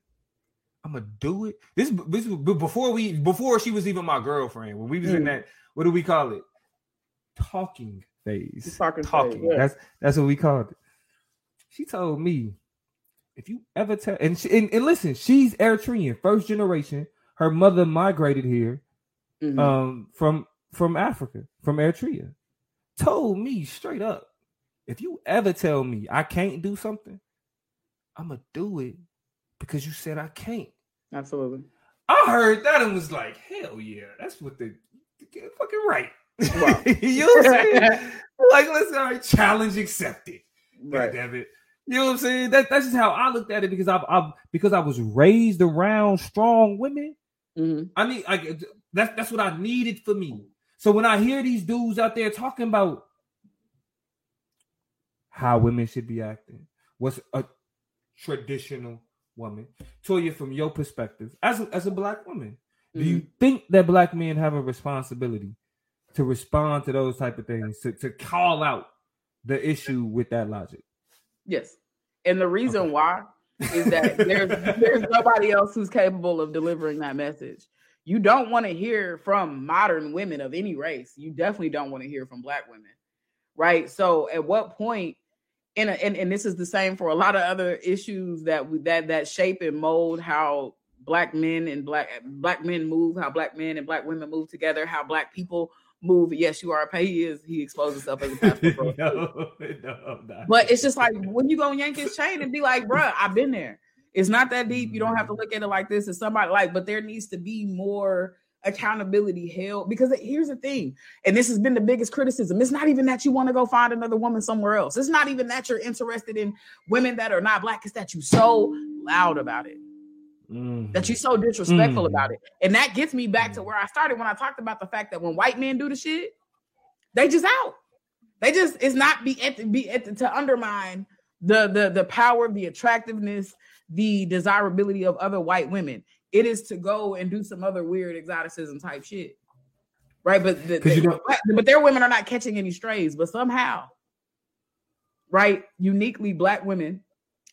I'm gonna do it. This this before we before she was even my girlfriend. When we was in Mm. that, what do we call it? Talking phase. Talking phase, yeah. That's that's what we called it. She told me, if you ever tell, and, she, and and listen, she's Eritrean, first generation. Her mother migrated here Mhm. um from from Africa, from Eritrea, told me straight up, if you ever tell me I can't do something, I'm gonna do it because you said I can't. Absolutely. I heard that and was like, hell yeah, that's what the, the fucking right. Wow. you know what I'm saying? like, let's all right, challenge accepted. God Right. damn it. You know what I'm saying? That, that's just how I looked at it because I, I because I was raised around strong women. Hmm I need like that's that's what I needed for me. So when I hear these dudes out there talking about how women should be acting, what's a traditional woman, Toya, from your perspective, as a, as a black woman, do you think that black men have a responsibility to respond to those type of things to, to call out the issue with that logic. Yes. And the reason Okay. why is that there's there's nobody else who's capable of delivering that message. You don't want to hear from modern women of any race. You definitely don't want to hear from black women. Right? So at what point and, and and this is the same for a lot of other issues that we- that that shape and mold how black men and black black men move, how black men and black women move together, how black people move. Yes, you are a pay. He is he exposed himself as a passport. bro. no, no, not. But it's just like when you go yank his chain and be like, bruh, I've been there. It's not that deep. You don't have to mm-hmm. look at it like this. It's somebody like, but there needs to be more accountability held because here's the thing, and this has been the biggest criticism. It's not even that you want to go find another woman somewhere else. It's not even that you're interested in women that are not black. It's that you so loud about it Mhm. that you're so disrespectful Mm. about it. And that gets me back to where I started when I talked about the fact that when white men do the shit, they just out. They just it's not be at the, be at the, to undermine the the the power, the attractiveness, the desirability of other white women. It is to go and do some other weird exoticism type shit. Right, but the, the- but their women are not catching any strays, but somehow, right, uniquely black women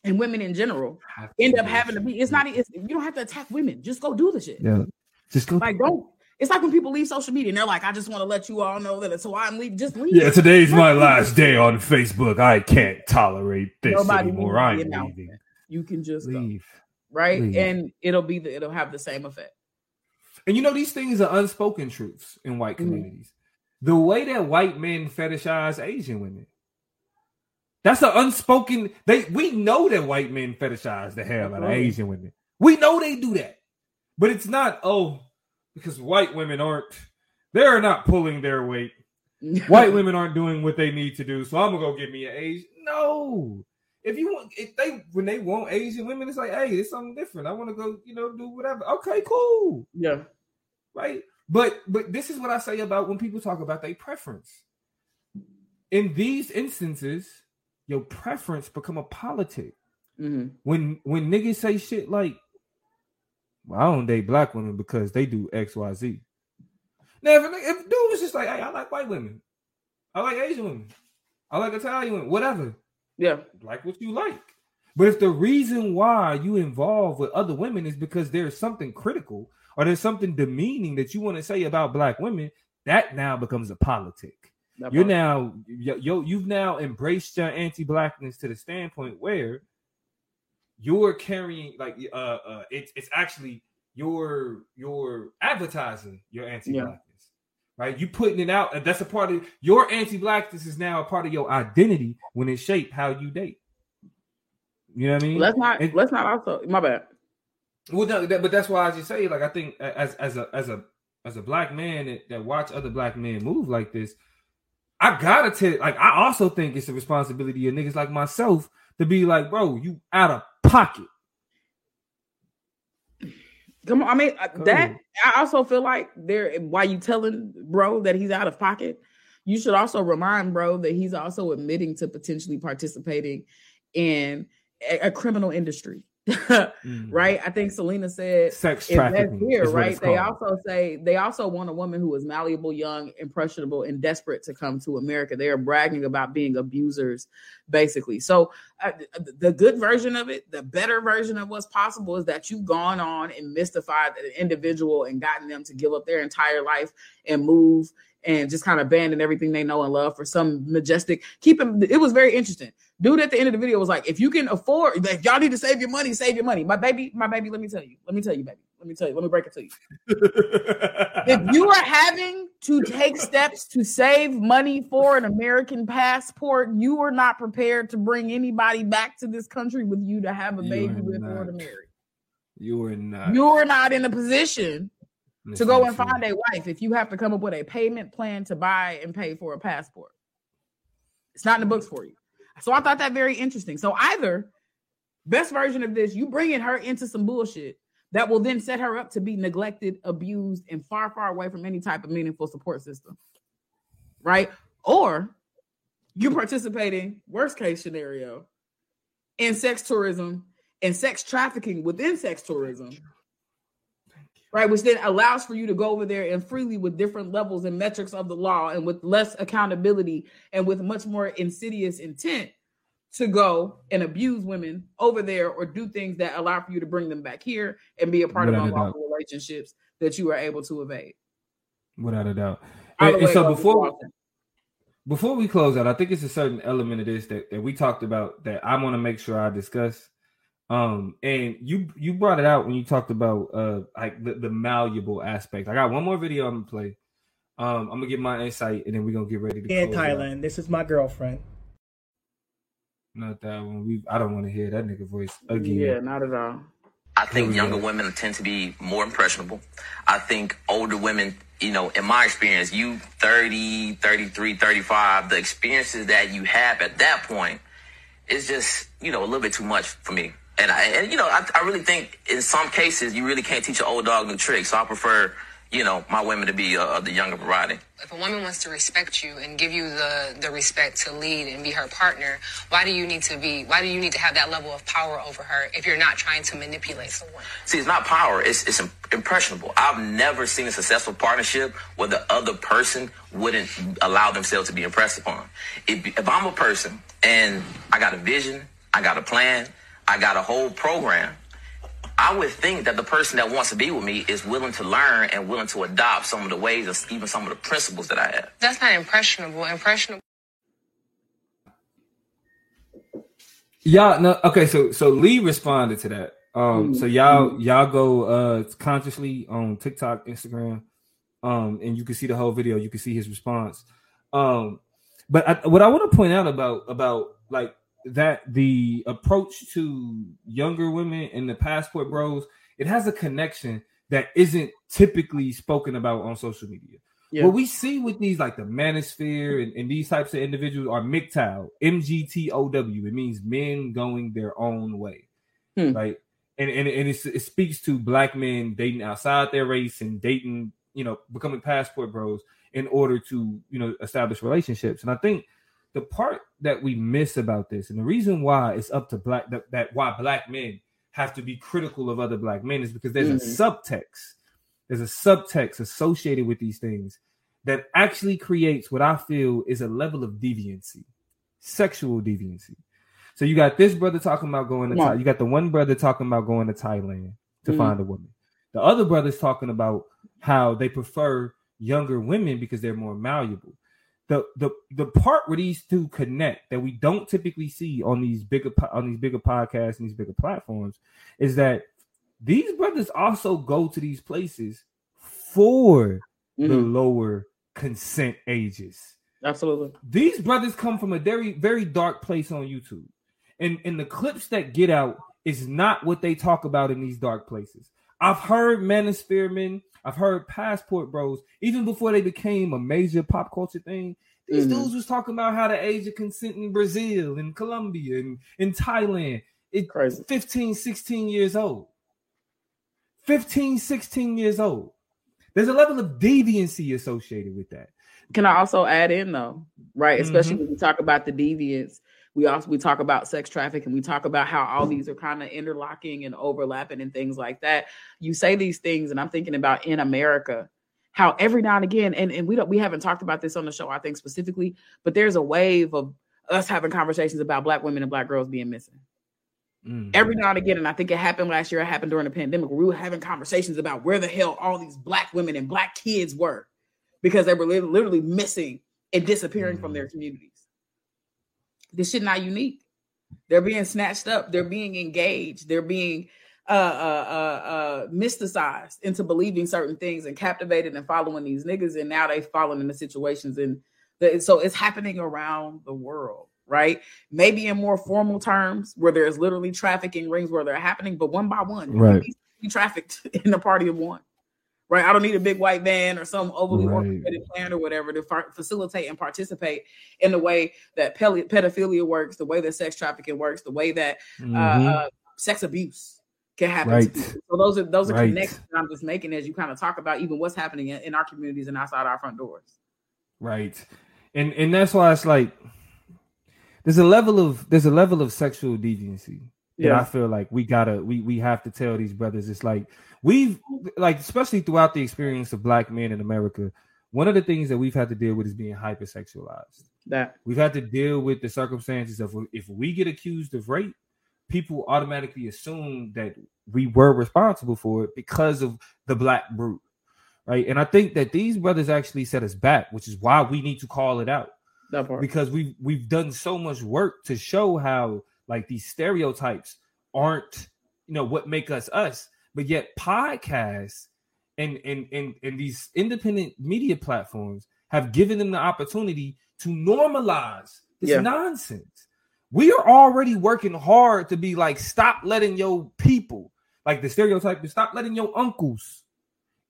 and women in general end up having to be. It's not. It's, you don't have to attack women. Just go do the shit. Yeah, just go. Like don't. It's like when people leave social media and they're like, "I just want to let you all know that it's why I'm leaving." Just leave. Yeah, today's my last day on Facebook. I can't tolerate this Nobody anymore. I'm the announcement. leaving. You can just go, Leave. right, leave. and it'll be the it'll have the same effect. And you know, these things are unspoken truths in white Mhm. communities. The way that white men fetishize Asian women. That's an unspoken. They we know that white men fetishize the hell out of Asian women. We know they do that. But it's not, oh, because white women aren't they're not pulling their weight. White women aren't doing what they need to do, so I'm gonna go get me an Asian. No. If you want if they when they want Asian women, it's like, hey, it's something different. I want to go, you know, do whatever. Okay, cool yeah, right? But but this is what I say about when people talk about their preference. In these instances, your preference become a politic. Mhm. When when niggas say shit like, "Well, I don't date black women because they do X Y Z." Now, if, a if dude was just like, "Hey, I like white women, I like Asian women, I like Italian women, whatever," yeah, like what you like. But if the reason why you involved with other women is because there's something critical or there's something demeaning that you want to say about black women, that now becomes a politic. That You're now yo, yo you've now embraced your anti-blackness to the standpoint where you're carrying like uh uh it's it's actually your your advertising your anti-blackness. Right, you putting it out, and that's a part of your anti-blackness is now a part of your identity when it shape how you date. You know what I mean? Let's not. And- let's not also. My bad. well, no, that, but that's why I just say, like, I think as as a as a as a black man that, that watch other black men move like this, I gotta tell, like, I also think it's a responsibility of niggas like myself to be like, bro, you out of pocket. Come on. I mean uh, that. I also feel like there. Why you telling bro that he's out of pocket? You should also remind bro that he's also admitting to potentially participating in a, a criminal industry. Mm. right? I think Selena said Sex trafficking. here, right? They called. also say they also want a woman who is malleable, young, impressionable, and desperate to come to America. They are bragging about being abusers, basically. So uh, the good version of it, the better version of what's possible, is that you've gone on and mystified an individual and gotten them to give up their entire life and move and just kind of abandon everything they know and love for some majestic. Keep him. It was very interesting. Dude at the end of the video was like, if you can afford, like, y'all need to save your money, save your money. My baby, my baby, let me tell you, let me tell you, baby, let me tell you, let me break it to you. If you are having to take steps to save money for an American passport, you are not prepared to bring anybody back to this country with you to have a baby with or to marry. you are not. You are not in a position to go and find a wife if you have to come up with a payment plan to buy and pay for a passport. It's not in the books for you. So I thought that very interesting. So either best version of this, you bringing her into some bullshit that will then set her up to be neglected, abused, and far, far away from any type of meaningful support system. Right? Or you participating, worst case scenario, in sex tourism and sex trafficking within sex tourism right? Which then allows for you to go over there and freely with different levels and metrics of the law and with less accountability and with much more insidious intent to go and abuse women over there or do things that allow for you to bring them back here and be a part Without of unlawful relationships that you are able to evade. Without a doubt. And, and so before before we close out, I think it's a certain element of this that, that we talked about that I want to make sure I discuss. Um, and you you brought it out when you talked about uh like the, the malleable aspect. I got one more video I'm gonna play. Um, I'm gonna get my insight and then we're gonna get ready to In close out. Thailand, this is my girlfriend. Not that one. We I don't want to hear that nigga voice again. Yeah, not at all. I think younger go. women tend to be more impressionable. I think older women, you know, in my experience, you 30, 33, 35, the experiences that you have at that point is just, you know, a little bit too much for me. And I, and you know, I, I really think in some cases you really can't teach an old dog new tricks. So I prefer, you know, my women to be uh, of the younger variety. If a woman wants to respect you and give you the, the respect to lead and be her partner, why do you need to be why do you need to have that level of power over her if you're not trying to manipulate someone? See, it's not power. It's it's impressionable. I've never seen a successful partnership where the other person wouldn't allow themselves to be impressed upon. If, if I'm a person and I got a vision, I got a plan, I got a whole program, I would think that the person that wants to be with me is willing to learn and willing to adopt some of the ways, or even some of the principles that I have. That's not impressionable. Impressionable Y'all no okay, so so Lee responded to that. Um so y'all y'all go uh consciously on TikTok, Instagram, um, and you can see the whole video, you can see his response. Um but I, what I want to point out about about like that the approach to younger women and the passport bros, it has a connection that isn't typically spoken about on social media. Yeah. What we see with these, like the manosphere and, and these types of individuals, are MGTOW, M G T O W. It means men going their own way, Hmm. right? And and, and it's, it speaks to black men dating outside their race and dating, you know, becoming passport bros in order to, you know, establish relationships. And I think the part that we miss about this, and the reason why it's up to black that, that why black men have to be critical of other black men is because there's a Mhm. subtext there's a subtext associated with these things that actually creates what I feel is a level of deviancy, sexual deviancy. So you got this brother talking about going to on. Thailand. You got the one brother talking about going to Thailand to Mhm. find a woman. The other brother's talking about how they prefer younger women because they're more malleable. The the the part where these two connect that we don't typically see on these bigger on these bigger podcasts and these bigger platforms is that these brothers also go to these places for the Mhm. lower consent ages. Absolutely. These brothers come from a very, very dark place on YouTube. And and the clips that get out is not what they talk about in these dark places. I've heard men, I've heard Passport Bros, even before they became a major pop culture thing. These Mhm. dudes was talking about how the age of consent in Brazil and Colombia and in Thailand. It Crazy. 15, 16 years old. 15, 16 years old. There's a level of deviancy associated with that. Can I also add in though, right? Especially Mhm. when we talk about the deviants, we also we talk about sex trafficking. And we talk about how all these are kind of interlocking and overlapping and things like that. You say these things, and I'm thinking about in America, how every now and again, and, and we don't we haven't talked about this on the show, I think specifically, but there's a wave of us having conversations about black women and black girls being missing. Mm. Every now and again, and I think it happened last year, it happened during the pandemic, where we were having conversations about where the hell all these black women and black kids were because they were literally missing and disappearing from their communities. This shit not unique. They're being snatched up, they're being engaged, they're being uh, uh, uh, uh, mysticized into believing certain things and captivated and following these niggas, and now they've fallen into situations and the, so it's happening around the world, right? Maybe in more formal terms, where there's literally trafficking rings where they're happening, but one by one, Right. be trafficked in the party of one, right? I don't need a big white van or some overly Right. orchestrated plan or whatever to fa- facilitate and participate in the way that pel- pedophilia works, the way that sex trafficking works, the way that uh, Mhm. uh, sex abuse can happen. Right. So those are those are Right. connections that I'm just making as you kind of talk about even what's happening in, in our communities and outside our front doors. Right. And and that's why it's like there's a level of there's a level of sexual deviancy that Yeah. I feel like we gotta we we have to tell these brothers. It's like we've like especially throughout the experience of black men in America. One of the things that we've had to deal with is being hypersexualized. That We've had to deal with the circumstances of if we get accused of rape, people automatically assume that we were responsible for it because of the black brute, right? And I think that these brothers actually set us back, which is why we need to call it out that part. because we've we've done so much work to show how like these stereotypes aren't you know what make us us, but yet podcasts and and and, and these independent media platforms have given them the opportunity to normalize this Yeah. nonsense. We are already working hard to be like, stop letting your people, like the stereotype, is stop letting your uncles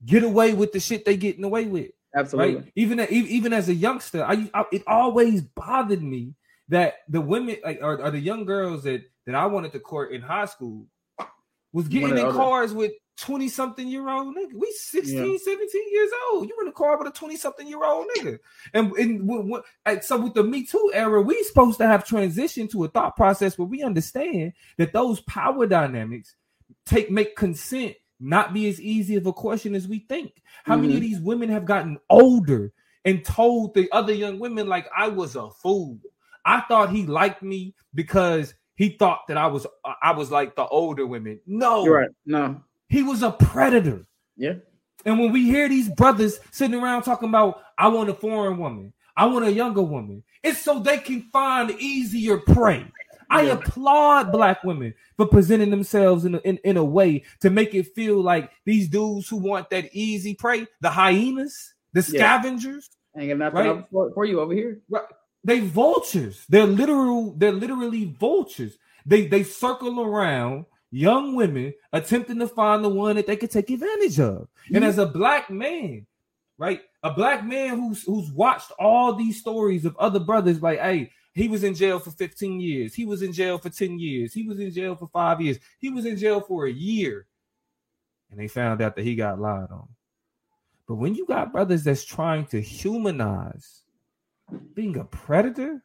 get away with the shit they getting away with Absolutely. right? Even even as a youngster, I, I it always bothered me that the women like or, or the young girls that that I wanted to court in high school was getting in other- cars with 20 something year old nigga. We 16, Yeah. 17 years old. You in a car with a 20 something year old nigga. And, and when, and so with the Me Too era, we supposed to have transitioned to a thought process where we understand that those power dynamics take make consent not be as easy of a question as we think. How many of these women have gotten older and told the other young women like I was a fool? I thought he liked me because he thought that I was I was like the older women. No, You're right. No. he was a predator. Yeah. And when we hear these brothers sitting around talking about, I want a foreign woman, I want a younger woman, it's so they can find easier prey. I Yeah. applaud black women for presenting themselves in a, in, in a way to make it feel like these dudes who want that easy prey, the hyenas, the Yeah. scavengers, Ain't got nothing Right. up for, for you over here. Right. They vultures. They're literal. They're literally vultures. They they circle around young women attempting to find the one that they could take advantage of. And mm-hmm. as a black man, right, a black man who's who's watched all these stories of other brothers, like, hey, he was in jail for 15 years. He was in jail for 10 years. He was in jail for five years. He was in jail for a year. And they found out that he got lied on. But when you got brothers that's trying to humanize being a predator,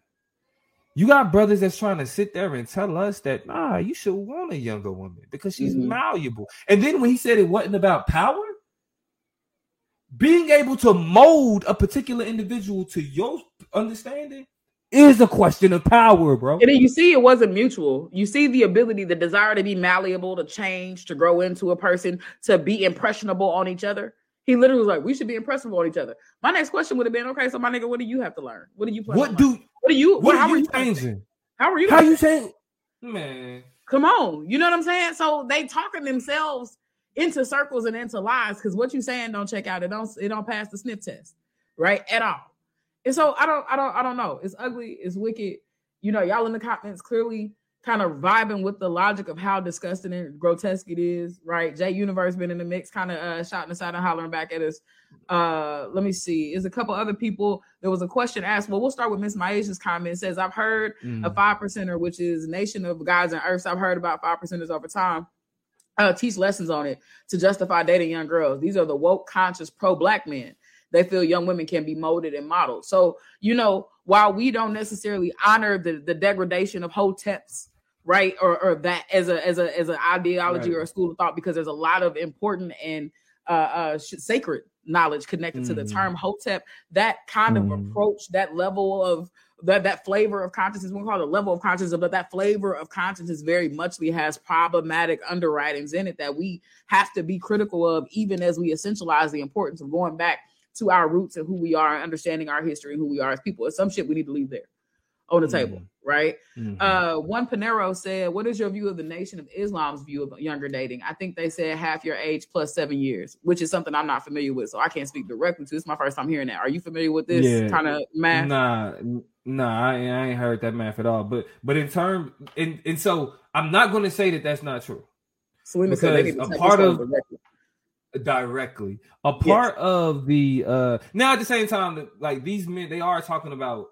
you got brothers that's trying to sit there and tell us that nah, you should want a younger woman because she's Mhm. malleable. And then when he said it wasn't about power, being able to mold a particular individual to your understanding is a question of power, bro. And then you see it wasn't mutual. You see the ability, the desire to be malleable, to change, to grow into a person, to be impressionable on each other. He literally was like, "We should be impressive on each other." My next question would have been, "Okay, so my nigga, what do you have to learn? What do you plan? What do learning? What do you? what how are you you changing? How are you? How you saying? Man, Come on, you know what I'm saying? So they talking themselves into circles and into lies because what you saying don't check out. It don't. It don't pass the sniff test, right? At all. And so I don't. I don't. I don't know. It's ugly. It's wicked. You know, y'all in the comments clearly kind of vibing with the logic of how disgusting and grotesque it is, right? J Universe been in the mix, kind of uh, shouting aside and hollering back at us. Uh, let me see. Is a couple other people. There was a question asked. Well, we'll start with Miss Maisha's comment. It says, "I've heard Mm. a five percenter, which is Nation of Gods and Earths. I've heard about five percenters over time. Uh, teach lessons on it to justify dating young girls. These are the woke, conscious, pro-black men. They feel young women can be molded and modeled. So you know, while we don't necessarily honor the the degradation of hoteps, right, or or that as a as a as an ideology Right. or a school of thought, because there's a lot of important and uh, uh sacred knowledge connected to the Mhm. term hotep. That kind of Mhm. approach, that level of that that flavor of consciousness, we call it a level of consciousness, but that flavor of consciousness very muchly has problematic underwritings in it that we have to be critical of, even as we essentialize the importance of going back to our roots and who we are and understanding our history and who we are as people. It's some shit we need to leave there on the table, right? Mhm. Uh, Juan Pinero said, "What is your view of the Nation of Islam's view of younger dating?" I think they said half your age plus seven years, which is something I'm not familiar with, so I can't speak directly to. It's my first time hearing that. Are you familiar with this Yeah. kind of math? Nah, nah, I, ain't- I ain't heard that math at all. But but in term and and so I'm not going to say that that's not true Selena because a part of- directly. Directly. A part of the uh now at the same time, like these men, they are talking about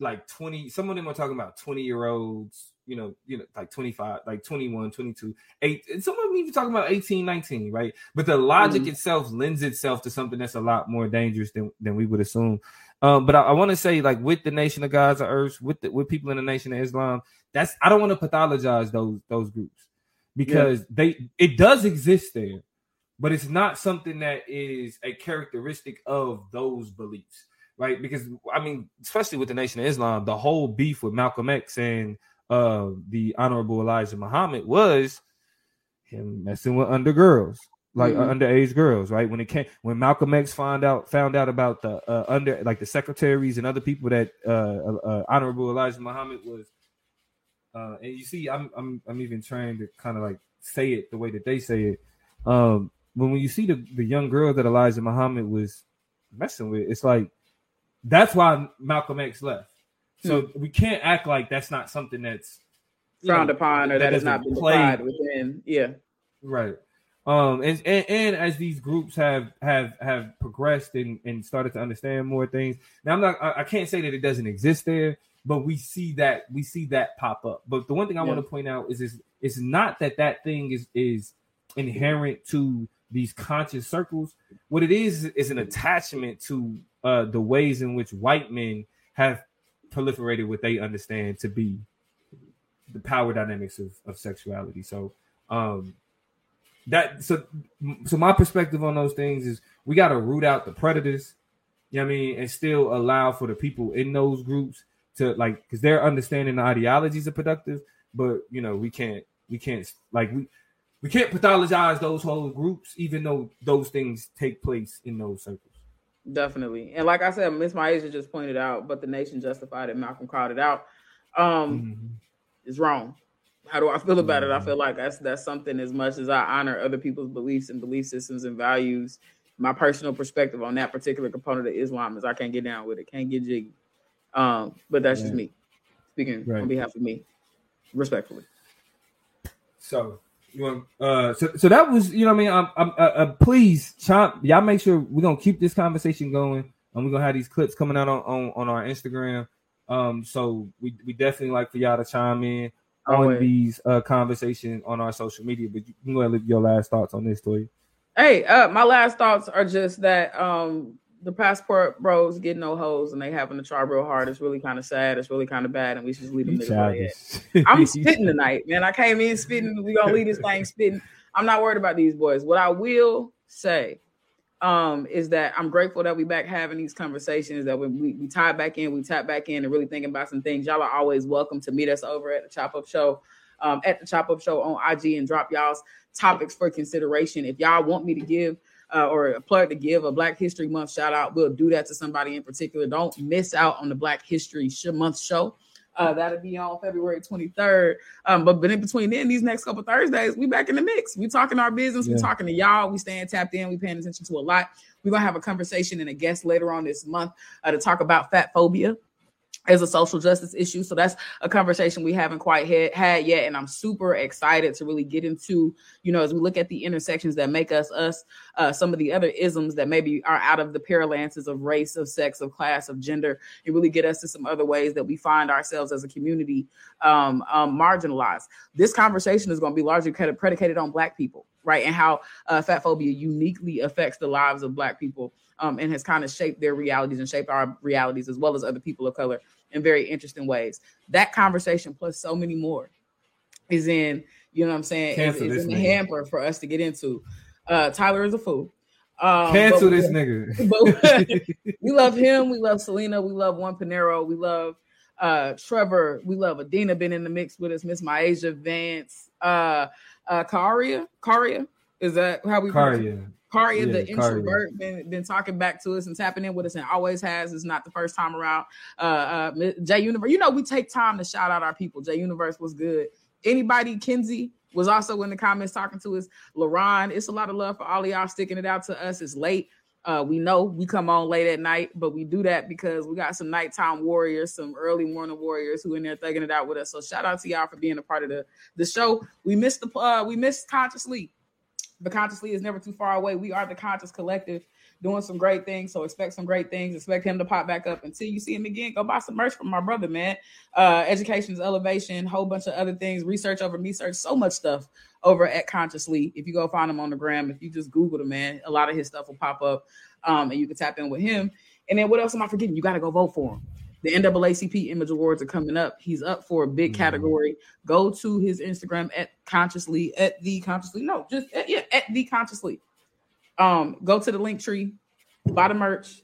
like 20, some of them are talking about 20 year olds, you know, you know, like 25, like 21, 22, eight, and some of them even talking about 18, 19, right? But the logic Mhm. itself lends itself to something that's a lot more dangerous than, than we would assume. Um, but I, I want to say, like, with the nation of God's and earth, with the with people in the nation of Islam, that's I don't want to pathologize those those groups because yeah. they it does exist there, but it's not something that is a characteristic of those beliefs, right? Because I mean, especially with the Nation of Islam, the whole beef with Malcolm X and uh the Honorable Elijah Muhammad was him messing with under girls, like mm-hmm. underage girls, right? When it came, when Malcolm X found out found out about the uh, under like the secretaries and other people that uh, uh, uh Honorable Elijah Muhammad was, uh, and you see, I'm I'm I'm even trying to kind of like say it the way that they say it. Um, when when you see the the young girl that Elijah Muhammad was messing with, it's like that's why Malcolm X left. So mm-hmm. we can't act like that's not something that's frowned know, upon or that, that has not been played within. Yeah, right. Um, and, and, and as these groups have have have progressed and, and started to understand more things. Now I'm not I, I can't say that it doesn't exist there, but we see that we see that pop up. But the one thing I yeah. want to point out is is it's not that that thing is is inherent to these conscious circles. What it is is an attachment to uh, the ways in which white men have proliferated what they understand to be the power dynamics of, of sexuality. So um that so so my perspective on those things is we got to root out the predators you know i mean and still allow for the people in those groups to like because they're understanding the ideologies are productive but you know we can't we can't like we we can't pathologize those whole groups even though those things take place in those circles definitely and like i said miss Maisha just pointed out but the nation justified it malcolm called it out um mm-hmm. is wrong how do I feel about it? I mm-hmm. feel like that's that's something as much as I honor other people's beliefs and belief systems and values. My personal perspective on that particular component of Islam is I can't get down with it, can't get jiggy. Um, but that's just me speaking right. on behalf of me, respectfully. So you want uh so so that was you know what I mean I'm, I'm uh, uh, please chomp y'all make sure we're gonna keep this conversation going and we're gonna have these clips coming out on on, on our Instagram um so we we definitely like for y'all to chime in on these uh conversations on our social media. But you can go ahead and leave your last thoughts on this, Toy. Hey, uh, my last thoughts are just that um the passport bros get no hoes and they having to try real hard. It's really kind of sad. It's really kind of bad, and we should leave them niggas I'm spitting tonight, man. I came in spitting. We gonna leave this thing spitting. I'm not worried about these boys. What I will say um, is that I'm grateful that we back having these conversations that when we, we tie back in, we tap back in and really thinking about some things. Y'all are always welcome to meet us over at the Chop Up Show, um, at the Chop Up Show on IG and drop y'all's topics for consideration. If y'all want me to give uh, or a plug to give a Black History Month shout out, we'll do that to somebody in particular. Don't miss out on the Black History Month show. Uh, that'll be on February 23rd. Um, but, but in between then, these next couple Thursdays, we back in the mix. We talking our business. Yeah. We talking to y'all. We staying tapped in. We paying attention to a lot. We're gonna have a conversation and a guest later on this month uh, to talk about fat phobia as a social justice issue. So that's a conversation we haven't quite had, had yet. And I'm super excited to really get into, you know, as we look at the intersections that make us us, uh, some of the other isms that maybe are out of the paralances of race, of sex, of class, of gender, and really get us to some other ways that we find ourselves as a community um, um, marginalized. This conversation is going to be largely predicated on Black people, right? And how uh, fat phobia uniquely affects the lives of Black people um, and has kind of shaped their realities and shaped our realities as well as other people of color in very interesting ways. That conversation plus so many more is in, you know what I'm saying, is, is in the hamper for us to get into. Uh, Tyler is a fool. Um, Cancel this nigga. But we love him. We love Selena. We love Juan Pinero. We love uh, Trevor. We love Adina been in the mix with us. Miss Myasia Vance. Uh, uh, Karia. Karia. Is that how we? Karia. Karia, yeah, the introvert, been, been talking back to us and tapping in with us and always has. It's not the first time around. Uh, uh, J Universe, you know, we take time to shout out our people. J Universe was good. Anybody, Kenzie was also in the comments talking to us. LaRon, it's a lot of love for all of y'all sticking it out to us. It's late. Uh, we know we come on late at night, but we do that because we got some nighttime warriors, some early morning warriors who in there thugging it out with us. So shout out to y'all for being a part of the the show. We missed the uh, we missed consciously the consciously is never too far away. We are the conscious collective doing some great things. So expect some great things. Expect him to pop back up until you see him again. Go buy some merch from my brother, man. Uh, education's elevation, whole bunch of other things, research over research, so much stuff over at Consciously. If you go find him on the gram, if you just Google the man, a lot of his stuff will pop up. Um, and you can tap in with him. And then what else am I forgetting? You got to go vote for him. The NAACP Image Awards are coming up. He's up for a big Mhm. category. Go to his Instagram at consciously at the consciously. No, just at, yeah, at the consciously. Um, go to the link tree, buy the merch,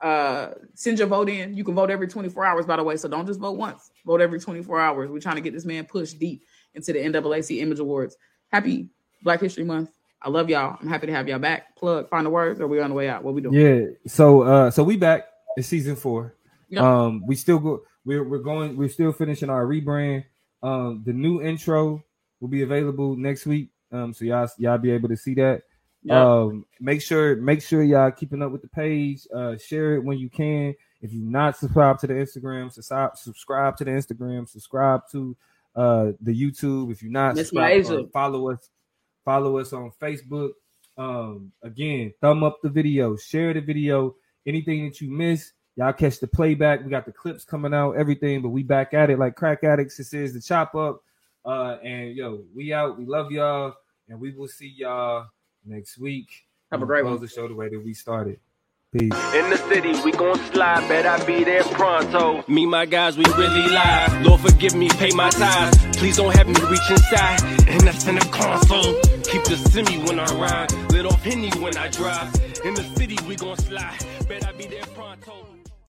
uh, send your vote in. You can vote every 24 hours, by the way. So don't just vote once. Vote every 24 hours. We're trying to get this man pushed deep into the NAACP Image Awards. Happy Black History Month. I love y'all. I'm happy to have y'all back. Plug, find the words, or we on the way out. What we doing? Yeah. So uh so we back. It's season four. Yep. Um we still go we're we're going we're still finishing our rebrand. Um the new intro will be available next week. Um so y'all y'all be able to see that. Um make sure make sure y'all keeping up with the page. Uh share it when you can. If you're not subscribed to the Instagram, subscribe subscribe to the Instagram, subscribe to uh the YouTube. If you're not Miss subscribed, Maisha. uh, follow us, follow us on Facebook. Um again, thumb up the video, share the video. Anything that you miss, y'all catch the playback. We got the clips coming out, everything, but we back at it like crack addicts. This is the chop up. Uh and yo, we out. We love y'all, and we will see y'all next week. Have a We'll great close one. the show the way that we started. Peace. In the city, we gon' slide, bet I be there pronto. Me, my guys, we really live. Lord, forgive me, pay my tithes. Please don't have me reach inside, and that's in the console. Keep the semi when I ride, lit off Henny when I drive. In the city, we gon' slide, bet I be there pronto.